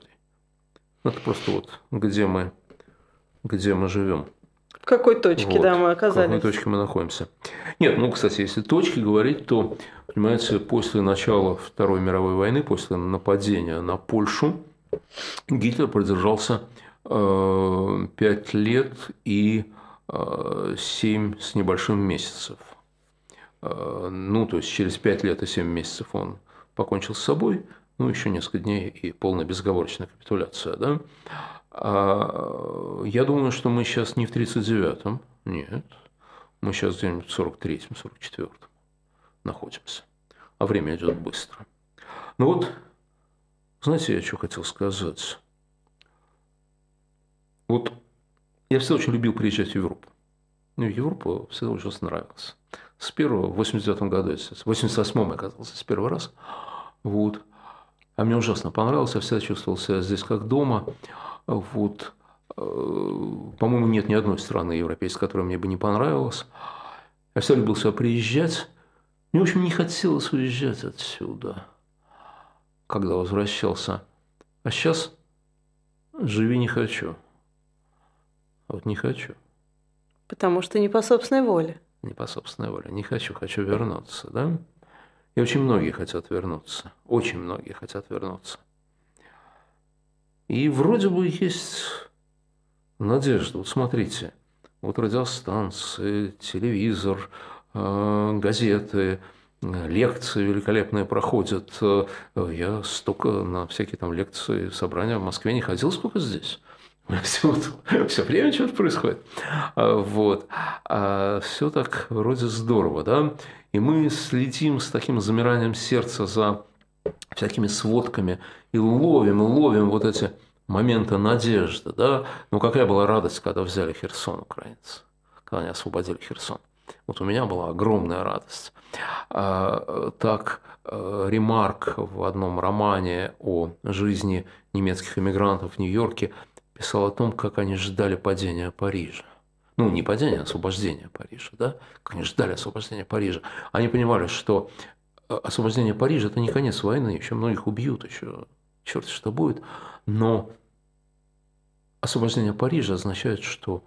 Это просто вот где мы, где мы живем. Какой точке, вот, да, мы оказались? В какой точке мы находимся. Нет, ну, кстати, если точки говорить, то, понимаете, после начала Второй мировой войны, после нападения на Польшу, Гитлер продержался э, 5 лет и э, 7 с небольшим месяцев. Э, ну, то есть через 5 лет и 7 месяцев он покончил с собой, ну, еще несколько дней и полная безоговорочная капитуляция, да. А, я думаю, что мы сейчас не в 39-м, нет, мы сейчас где-нибудь в 43-м, 44-м находимся. А время идет быстро. Ну вот, знаете, я что хотел сказать? Вот я всегда очень любил приезжать в Европу. Ну, в Европу всегда очень нравилось. С первого, в 89 году, в 88 я оказался с первого раз. Вот. А мне ужасно понравилось, я всегда чувствовал себя здесь как дома. Вот. Э, по-моему, нет ни одной страны европейской, которая мне бы не понравилась. Я всегда любил сюда приезжать. Мне, в общем, не хотелось уезжать отсюда, когда возвращался. А сейчас живи не хочу. Вот не хочу. Потому что не по собственной воле. Не по собственной воле. Не хочу, хочу вернуться, да? И очень многие хотят вернуться. Очень многие хотят вернуться. И вроде бы есть надежда. Вот смотрите, вот радиостанции, телевизор, э, газеты, лекции великолепные проходят. Я столько на всякие там лекции, собрания в Москве не ходил, сколько здесь. Все, все время что-то происходит. А, вот. А все так вроде здорово, да? И мы следим с таким замиранием сердца за всякими сводками и ловим, ловим вот эти моменты надежды, да, ну какая была радость, когда взяли Херсон украинцы, когда они освободили Херсон. Вот у меня была огромная радость. А, так э, Ремарк в одном романе о жизни немецких иммигрантов в Нью-Йорке писал о том, как они ждали падения Парижа. Ну, не падения, а освобождения Парижа, да? Как они ждали освобождения Парижа. Они понимали, что освобождение Парижа – это не конец войны, еще многих убьют, еще черт что будет. Но освобождение Парижа означает, что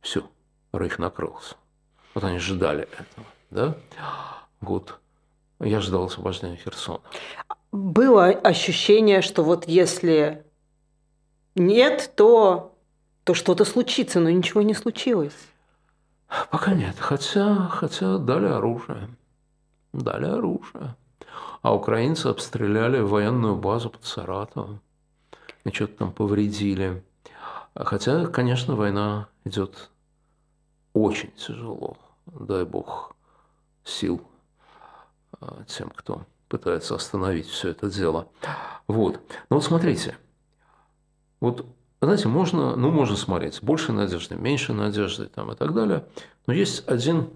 все, Рейх накрылся. Вот они ждали этого, да? Вот. Я ждал освобождения Херсона. было ощущение, что вот если нет, то, то что-то случится, но ничего не случилось. Пока нет, хотя, хотя дали оружие. Дали оружие. А украинцы обстреляли военную базу под Саратовом. И что-то там повредили. Хотя, конечно, война идет очень тяжело. Дай бог сил а, тем, кто пытается остановить все это дело. Вот. Но вот смотрите. Вот, знаете, можно, ну, можно смотреть больше надежды, меньше надежды там, и так далее. Но есть один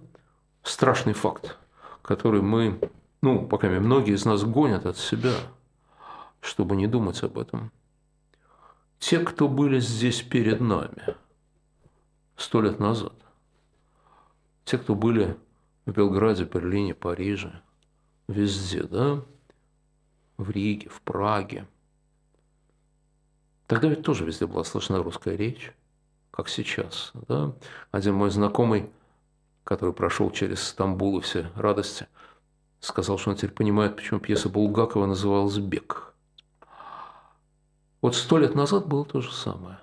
страшный факт, который мы, ну, пока многие из нас гонят от себя, чтобы не думать об этом. Те, кто были здесь перед нами сто лет назад, те, кто были в Белграде, Берлине, Париже, везде, да, в Риге, в Праге. Тогда ведь тоже везде была слышна русская речь, как сейчас. Да? Один мой знакомый, который прошел через Стамбул и все радости, сказал, что он теперь понимает, почему пьеса Булгакова называлась «Бег». Вот сто лет назад было то же самое.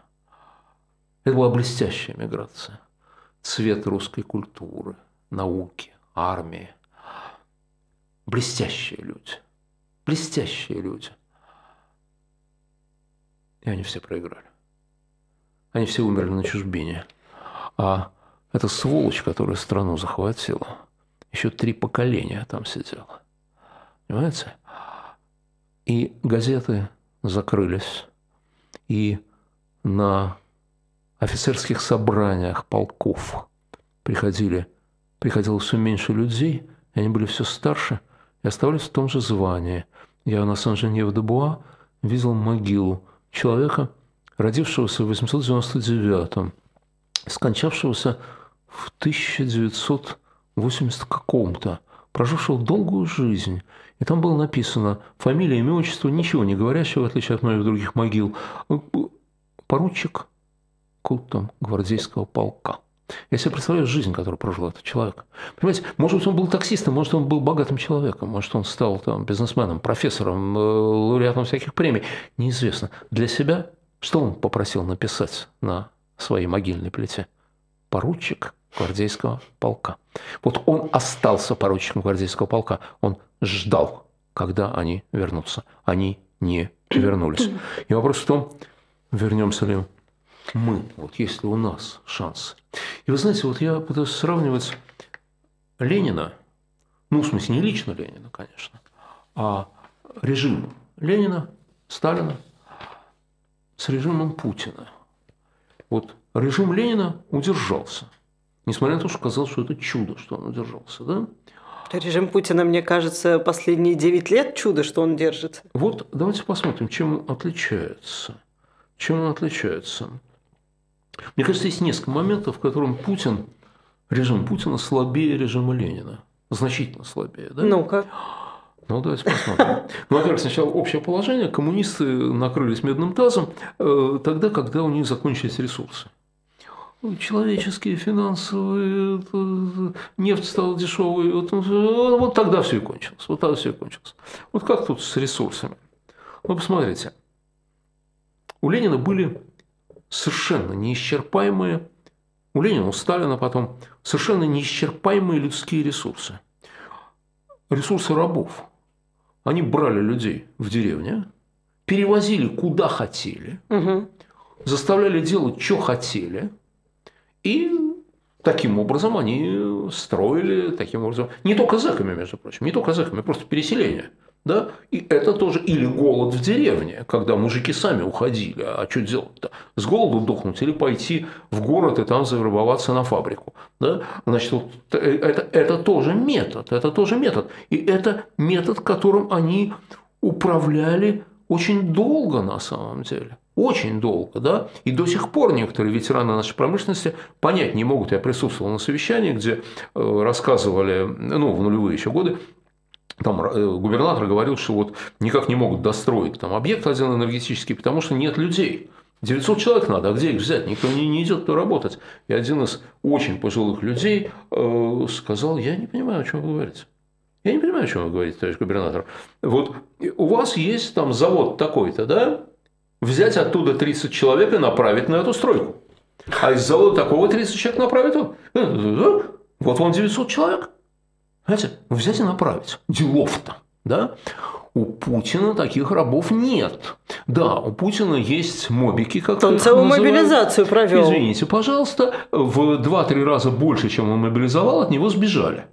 Это была блестящая миграция. Цвет русской культуры, науки, армии. Блестящие люди. Блестящие люди. И они все проиграли. Они все умерли на чужбине. А эта сволочь, которая страну захватила, еще три поколения там сидела. Понимаете? И газеты закрылись. И на офицерских собраниях полков приходили, приходило все меньше людей, и они были все старше и оставались в том же звании. Я на Сан-Женьев-де-Буа видел могилу человека, родившегося в 899-м, скончавшегося в 1980 каком-то, прожившего долгую жизнь, и там было написано фамилия, имя, отчество, ничего не говорящего, в отличие от многих других могил. Поручик какого там гвардейского полка. Я себе представляю жизнь, которую прожил этот человек. Понимаете, может быть, он был таксистом, может, он был богатым человеком, может, он стал там, бизнесменом, профессором, э, лауреатом всяких премий. Неизвестно. Для себя что он попросил написать на своей могильной плите? Поручик гвардейского полка. Вот он остался поручиком гвардейского полка. Он ждал, когда они вернутся. Они не вернулись. И вопрос в том, вернемся ли мы, вот есть ли у нас шанс. И вы знаете, вот я пытаюсь сравнивать Ленина, ну, в смысле, не лично Ленина, конечно, а режим Ленина, Сталина с режимом Путина. Вот режим Ленина удержался, несмотря на то, что казалось, что это чудо, что он удержался, да? Режим Путина, мне кажется, последние 9 лет чудо, что он держит. Вот давайте посмотрим, чем он отличается. Чем он отличается? Мне кажется, есть несколько моментов, в котором Путин, режим Путина слабее режима Ленина. Значительно слабее. Да? Ну-ка. Ну, давайте посмотрим. Ну, во-первых, сначала общее положение. Коммунисты накрылись медным тазом э, тогда, когда у них закончились ресурсы человеческие, финансовые, нефть стала дешевой, вот, вот тогда все и кончилось, вот тогда все и кончилось. Вот как тут с ресурсами? Ну, посмотрите, у Ленина были совершенно неисчерпаемые, у Ленина, у Сталина потом, совершенно неисчерпаемые людские ресурсы. Ресурсы рабов. Они брали людей в деревне, перевозили куда хотели, угу. заставляли делать, что хотели – и таким образом они строили, таким образом, не только зэками, между прочим, не только зэками, просто переселение. Да? И это тоже или голод в деревне, когда мужики сами уходили, а что делать-то? С голоду дохнуть или пойти в город и там завербоваться на фабрику. Да? Значит, вот это, это тоже метод, это тоже метод. И это метод, которым они управляли очень долго на самом деле очень долго, да, и до сих пор некоторые ветераны нашей промышленности понять не могут. Я присутствовал на совещании, где э, рассказывали, ну, в нулевые еще годы, там э, губернатор говорил, что вот никак не могут достроить там объект один энергетический, потому что нет людей. 900 человек надо, а где их взять? Никто не, не идет туда работать. И один из очень пожилых людей э, сказал, я не понимаю, о чем вы говорите. Я не понимаю, о чем вы говорите, товарищ губернатор. Вот у вас есть там завод такой-то, да? Взять оттуда 30 человек и направить на эту стройку. А из завода такого 30 человек направить. Вот вам 900 человек. Знаете, взять и направить. Делов-то. Да? У Путина таких рабов нет. Да, у Путина есть мобики, как Он целую называют. мобилизацию провел. Извините, пожалуйста, в 2-3 раза больше, чем он мобилизовал, от него сбежали.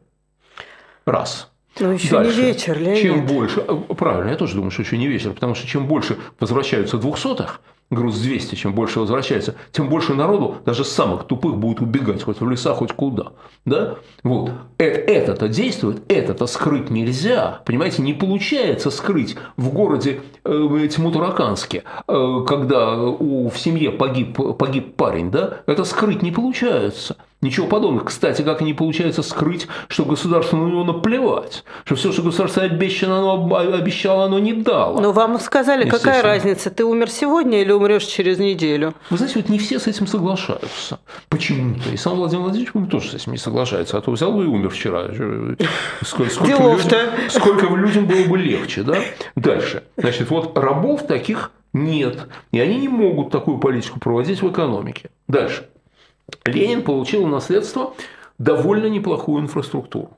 Раз. Но еще Дальше. не вечер, Леонид. Чем больше, правильно, я тоже думаю, что еще не вечер, потому что чем больше возвращаются двухсотых, груз 200, чем больше возвращается, тем больше народу, даже самых тупых, будет убегать хоть в леса, хоть куда. Да? Вот. Э, это-то действует, это-то скрыть нельзя. Понимаете, не получается скрыть в городе э, Тимутараканске, э, когда у, в семье погиб, погиб парень, да? это скрыть не получается. Ничего подобного. Кстати, как и не получается скрыть, что государство на него наплевать. Что все, что государство обещано, оно обещало, оно не дало. Но вам сказали, какая разница, ты умер сегодня или умрешь через неделю? Вы знаете, вот не все с этим соглашаются. Почему-то. И сам Владимир Владимирович тоже с этим не соглашается. А то взял бы и умер вчера. Сколько, сколько, людям, сколько людям было бы легче, да? Дальше. Значит, вот рабов таких нет. И они не могут такую политику проводить в экономике. Дальше. Ленин получил в наследство довольно неплохую инфраструктуру.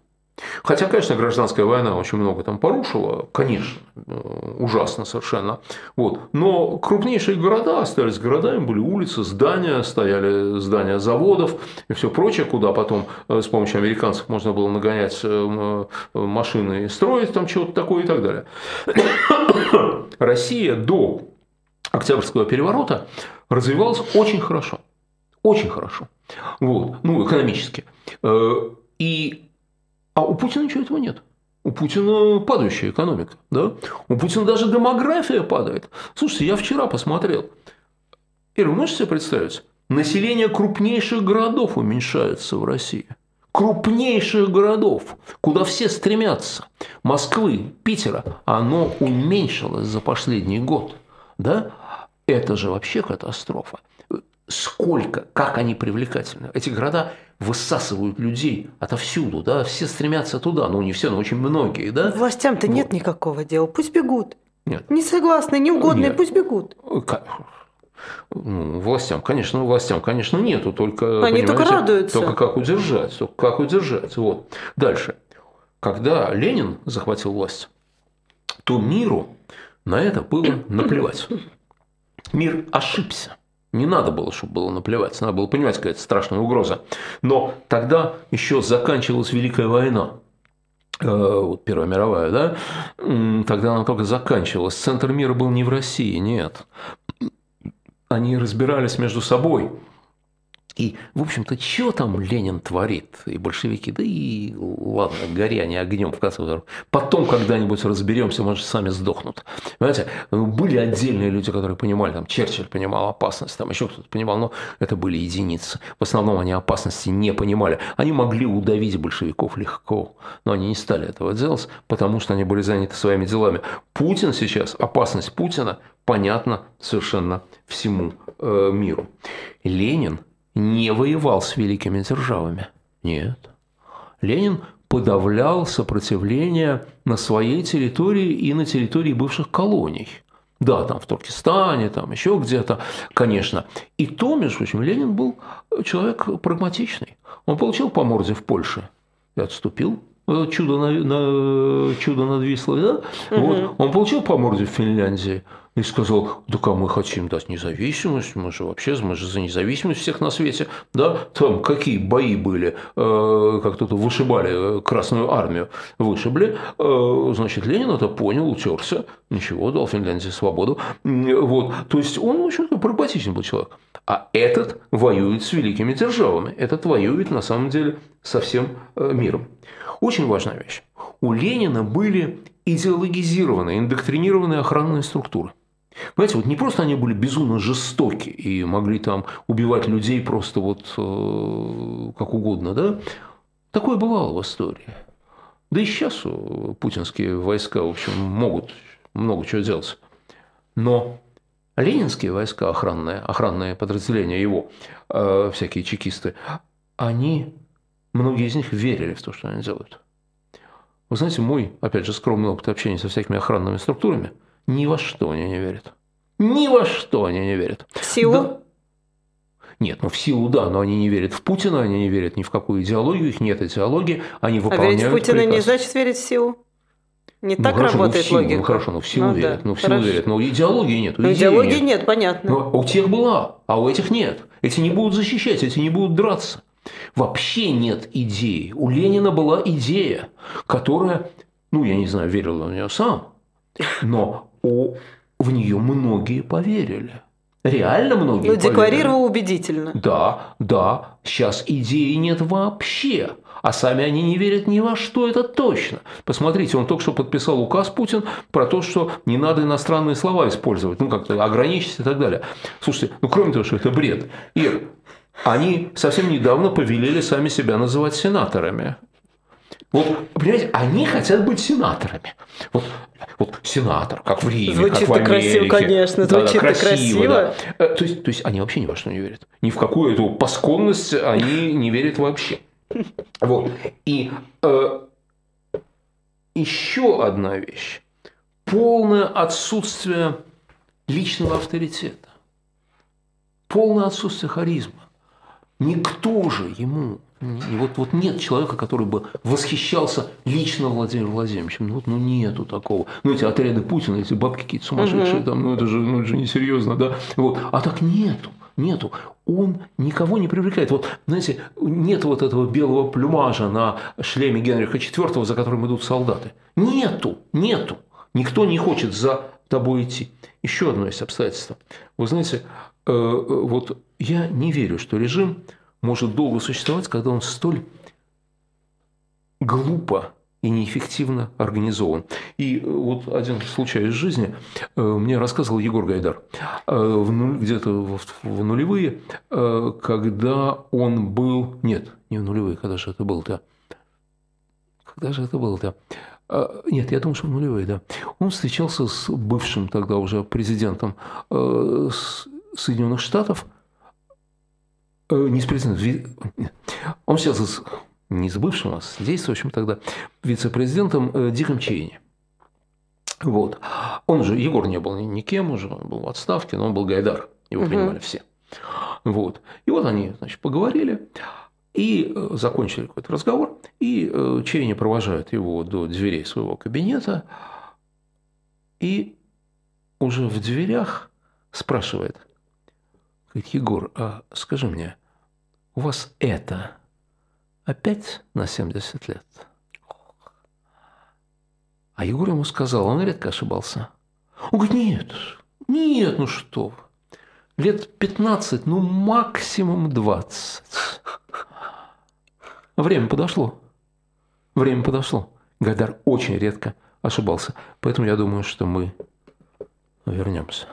Хотя, конечно, гражданская война очень много там порушила, конечно, э, ужасно совершенно. Вот. Но крупнейшие города остались городами, были улицы, здания, стояли здания заводов и все прочее, куда потом э, с помощью американцев можно было нагонять э, машины и строить там чего-то такое и так далее. Россия до Октябрьского переворота развивалась очень хорошо. Очень хорошо. Вот. Ну, экономически. Э, и... А у Путина ничего этого нет. У Путина падающая экономика. Да? У Путина даже демография падает. Слушайте, я вчера посмотрел. Ира, вы можете себе представить? Население крупнейших городов уменьшается в России. Крупнейших городов, куда все стремятся. Москвы, Питера, оно уменьшилось за последний год. Да? Это же вообще катастрофа сколько, как они привлекательны. Эти города высасывают людей отовсюду, да, все стремятся туда, ну не все, но очень многие, да. Властям-то вот. нет никакого дела, пусть бегут. Нет. Не согласны, неугодные, нет. пусть бегут. Ну, властям, конечно, властям, конечно, нету, только они только радуются. Только как удержать, только как удержать. Вот. Дальше. Когда Ленин захватил власть, то миру на это было наплевать. Мир ошибся. Не надо было, чтобы было наплевать, надо было понимать, какая-то страшная угроза. Но тогда еще заканчивалась Великая война, э, вот Первая мировая, да, тогда она только заканчивалась. Центр мира был не в России, нет. Они разбирались между собой. И, в общем-то, что там Ленин творит, и большевики, да и ладно, горя они огнем в конце концов. Потом когда-нибудь разберемся, может, сами сдохнут. Понимаете, были отдельные люди, которые понимали, там Черчилль понимал опасность, там еще кто-то понимал, но это были единицы. В основном они опасности не понимали. Они могли удавить большевиков легко, но они не стали этого делать, потому что они были заняты своими делами. Путин сейчас, опасность Путина понятна совершенно всему э, миру. Ленин не воевал с великими державами. Нет. Ленин подавлял сопротивление на своей территории и на территории бывших колоний. Да, там в Туркестане, там еще где-то, конечно. И то, между прочим, Ленин был человек прагматичный. Он получил по морде в Польше и отступил. Чудо, на, на, чудо над Вислой, да? Угу. Вот. Он получил по морде в Финляндии и сказал, да как мы хотим дать независимость, мы же вообще, мы же за независимость всех на свете, да, там какие бои были, э, как тут вышибали Красную Армию, вышибли, э, значит, Ленин это понял, утерся, ничего, дал Финляндии свободу, вот, то есть он, общем-то, прагматичный был человек, а этот воюет с великими державами, этот воюет, на самом деле, со всем э, миром. Очень важная вещь. У Ленина были идеологизированные, индоктринированные охранные структуры – Понимаете, вот не просто они были безумно жестоки и могли там убивать людей просто вот э, как угодно, да? Такое бывало в истории. Да и сейчас путинские войска, в общем, могут много чего делать. Но ленинские войска, охранные, охранные подразделения его, э, всякие чекисты, они, многие из них верили в то, что они делают. Вы знаете, мой, опять же, скромный опыт общения со всякими охранными структурами, ни во что они не верят. Ни во что они не верят. В силу? Да. Нет, ну в силу, да, но они не верят в Путина, они не верят ни в какую идеологию, их нет идеологии, они выполняют А верить в Путина приказ. не значит верить в силу? Не Ну, так хорошо, ну, работает в силу, логика. Ну хорошо, ну в силу Ну, да, верят, ну в силу хорошо. верят, но идеологии нет. Ну, идеи идеологии нет. нет, понятно. Но у тех была, а у этих нет. Эти не будут защищать, эти не будут драться. Вообще нет идеи. У Ленина была идея, которая, ну, я не знаю, верил он в нее сам, но у- в нее многие поверили. Реально многие Ну, поверили. декларировал убедительно. Да, да, сейчас идеи нет вообще. А сами они не верят ни во что, это точно. Посмотрите, он только что подписал указ Путин про то, что не надо иностранные слова использовать, ну как-то ограничить и так далее. Слушайте, ну кроме того, что это бред. Ир, они совсем недавно повелели сами себя называть сенаторами. Вот, понимаете, они хотят быть сенаторами. Вот, вот сенатор, как в Риме, как Звучит-то в Америке. красиво, конечно, Да-да, звучит-то красиво. да. Э, То есть, то есть они вообще ни во что не верят. Ни в какую эту пасконность они не верят вообще. Вот. И э, еще одна вещь. Полное отсутствие личного авторитета. Полное отсутствие харизма. Никто же ему, не- вот, вот нет человека, который бы восхищался лично Владимиром Владимировичем. Ну, вот, ну нету такого. Ну, эти отряды Путина, эти бабки какие-то сумасшедшие, там, ну, это же, ну, это же несерьезно, да. Вот. А так нету, нету. Он никого не привлекает. Вот, знаете, нет вот этого белого плюмажа на шлеме Генриха IV, за которым идут солдаты. Нету, нету. Никто не хочет за тобой идти. Еще одно есть обстоятельство. Вы знаете, э, э, вот я не верю, что режим может долго существовать, когда он столь глупо и неэффективно организован. И э, вот один случай из жизни э, мне рассказывал Егор Гайдар э, где-то в, нулевые, когда он был... Нет, не в нулевые, когда же это был-то? Когда же это было-то? Нет, я думаю, что в нулевые, да. Он встречался с бывшим тогда уже президентом Соединенных Штатов, не с президентом, он встречался с, не с бывшим, а с действующим тогда вице-президентом э, Диком Чейни. Вот. Он же, Егор не был ни- никем уже, он был в отставке, но он был Гайдар, его Мгм. принимали все. Вот. И вот они, значит, поговорили и э, закончили какой-то разговор, и э, Чейни провожает его до дверей своего кабинета, и уже в дверях спрашивает, говорит, Егор, а скажи мне, у вас это опять на 70 лет? А Егор ему сказал, он редко ошибался. Он говорит, нет, нет, ну что вы. Лет 15, ну максимум 20. Время подошло. Время подошло. Гайдар очень редко ошибался. Поэтому я думаю, что мы вернемся.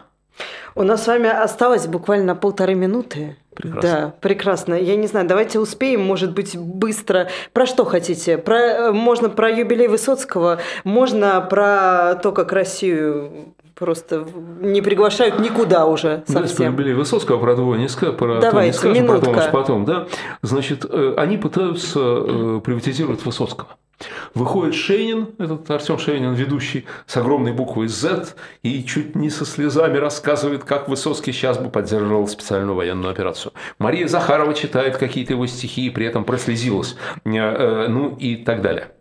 У нас с вами осталось буквально полторы минуты. Прекрасно. Да, прекрасно. Я не знаю, давайте успеем, может быть, быстро. Про что хотите? Про, можно про юбилей Высоцкого, можно про то, как Россию просто не приглашают никуда уже Давайте про совсем. юбилей Высоцкого, про двое не ска- про то Давайте, не скажем, про то, может, потом, да? Значит, э, они пытаются э, приватизировать Высоцкого. Выходит Шейнин, этот Артем Шейнин, ведущий, с огромной буквой Z, и чуть не со слезами рассказывает, как Высоцкий сейчас бы поддерживал специальную военную операцию. Мария Захарова читает какие-то его стихи и при этом прослезилась. Э, Ну и так далее.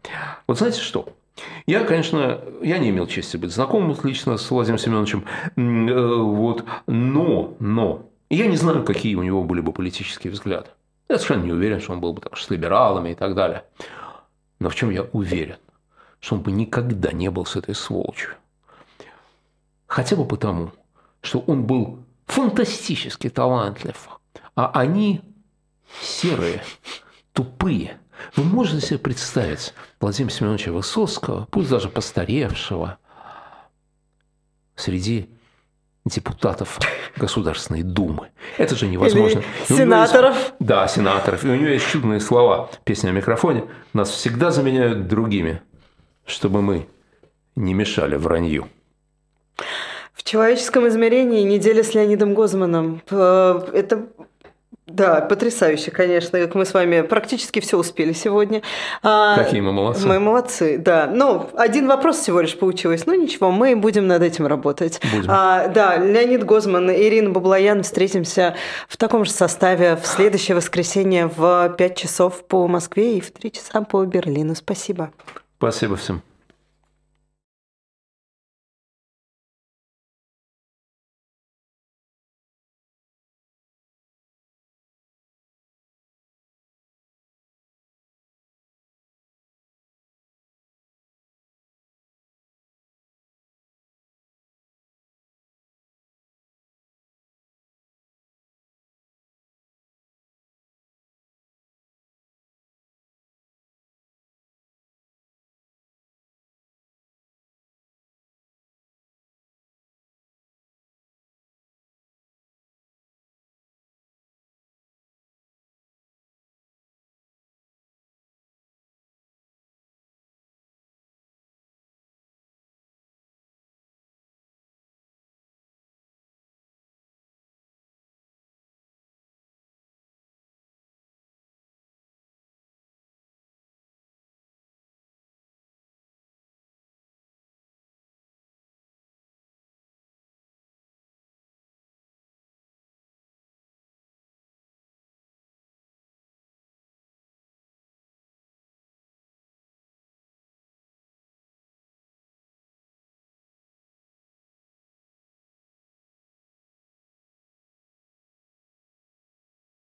Вот знаете что? Я, конечно, я не имел чести быть знакомым лично с Владимиром Семеновичем, э, вот, но, но, я не знаю, какие у него были бы политические взгляды. Я совершенно не уверен, что он был бы так, с либералами и так далее. Но в чем я уверен? Что он бы никогда не был с этой сволочью. Хотя бы потому, что он был фантастически талантлив, а они серые, тупые. Вы можете себе представить Владимира Семеновича Высоцкого, пусть даже постаревшего, среди депутатов Государственной Думы. Это же невозможно. Или него есть- сенаторов. да, сенаторов. И у него есть чудные слова. Песня о микрофоне. Нас всегда заменяют другими, чтобы мы не мешали вранью. В человеческом измерении неделя с Леонидом Гозманом. Э, Это Да, потрясающе, конечно, как мы с вами практически все успели сегодня. А, Какие мы молодцы. Мы молодцы, да. Ну, один вопрос всего лишь получилось. Ну, ничего, мы будем над этим работать. Будем. А, да, Леонид Гозман и Ирина Баблоян встретимся в таком же составе в следующее воскресенье в 5 часов по Москве и в 3 часа по Берлину. Спасибо. Спасибо всем.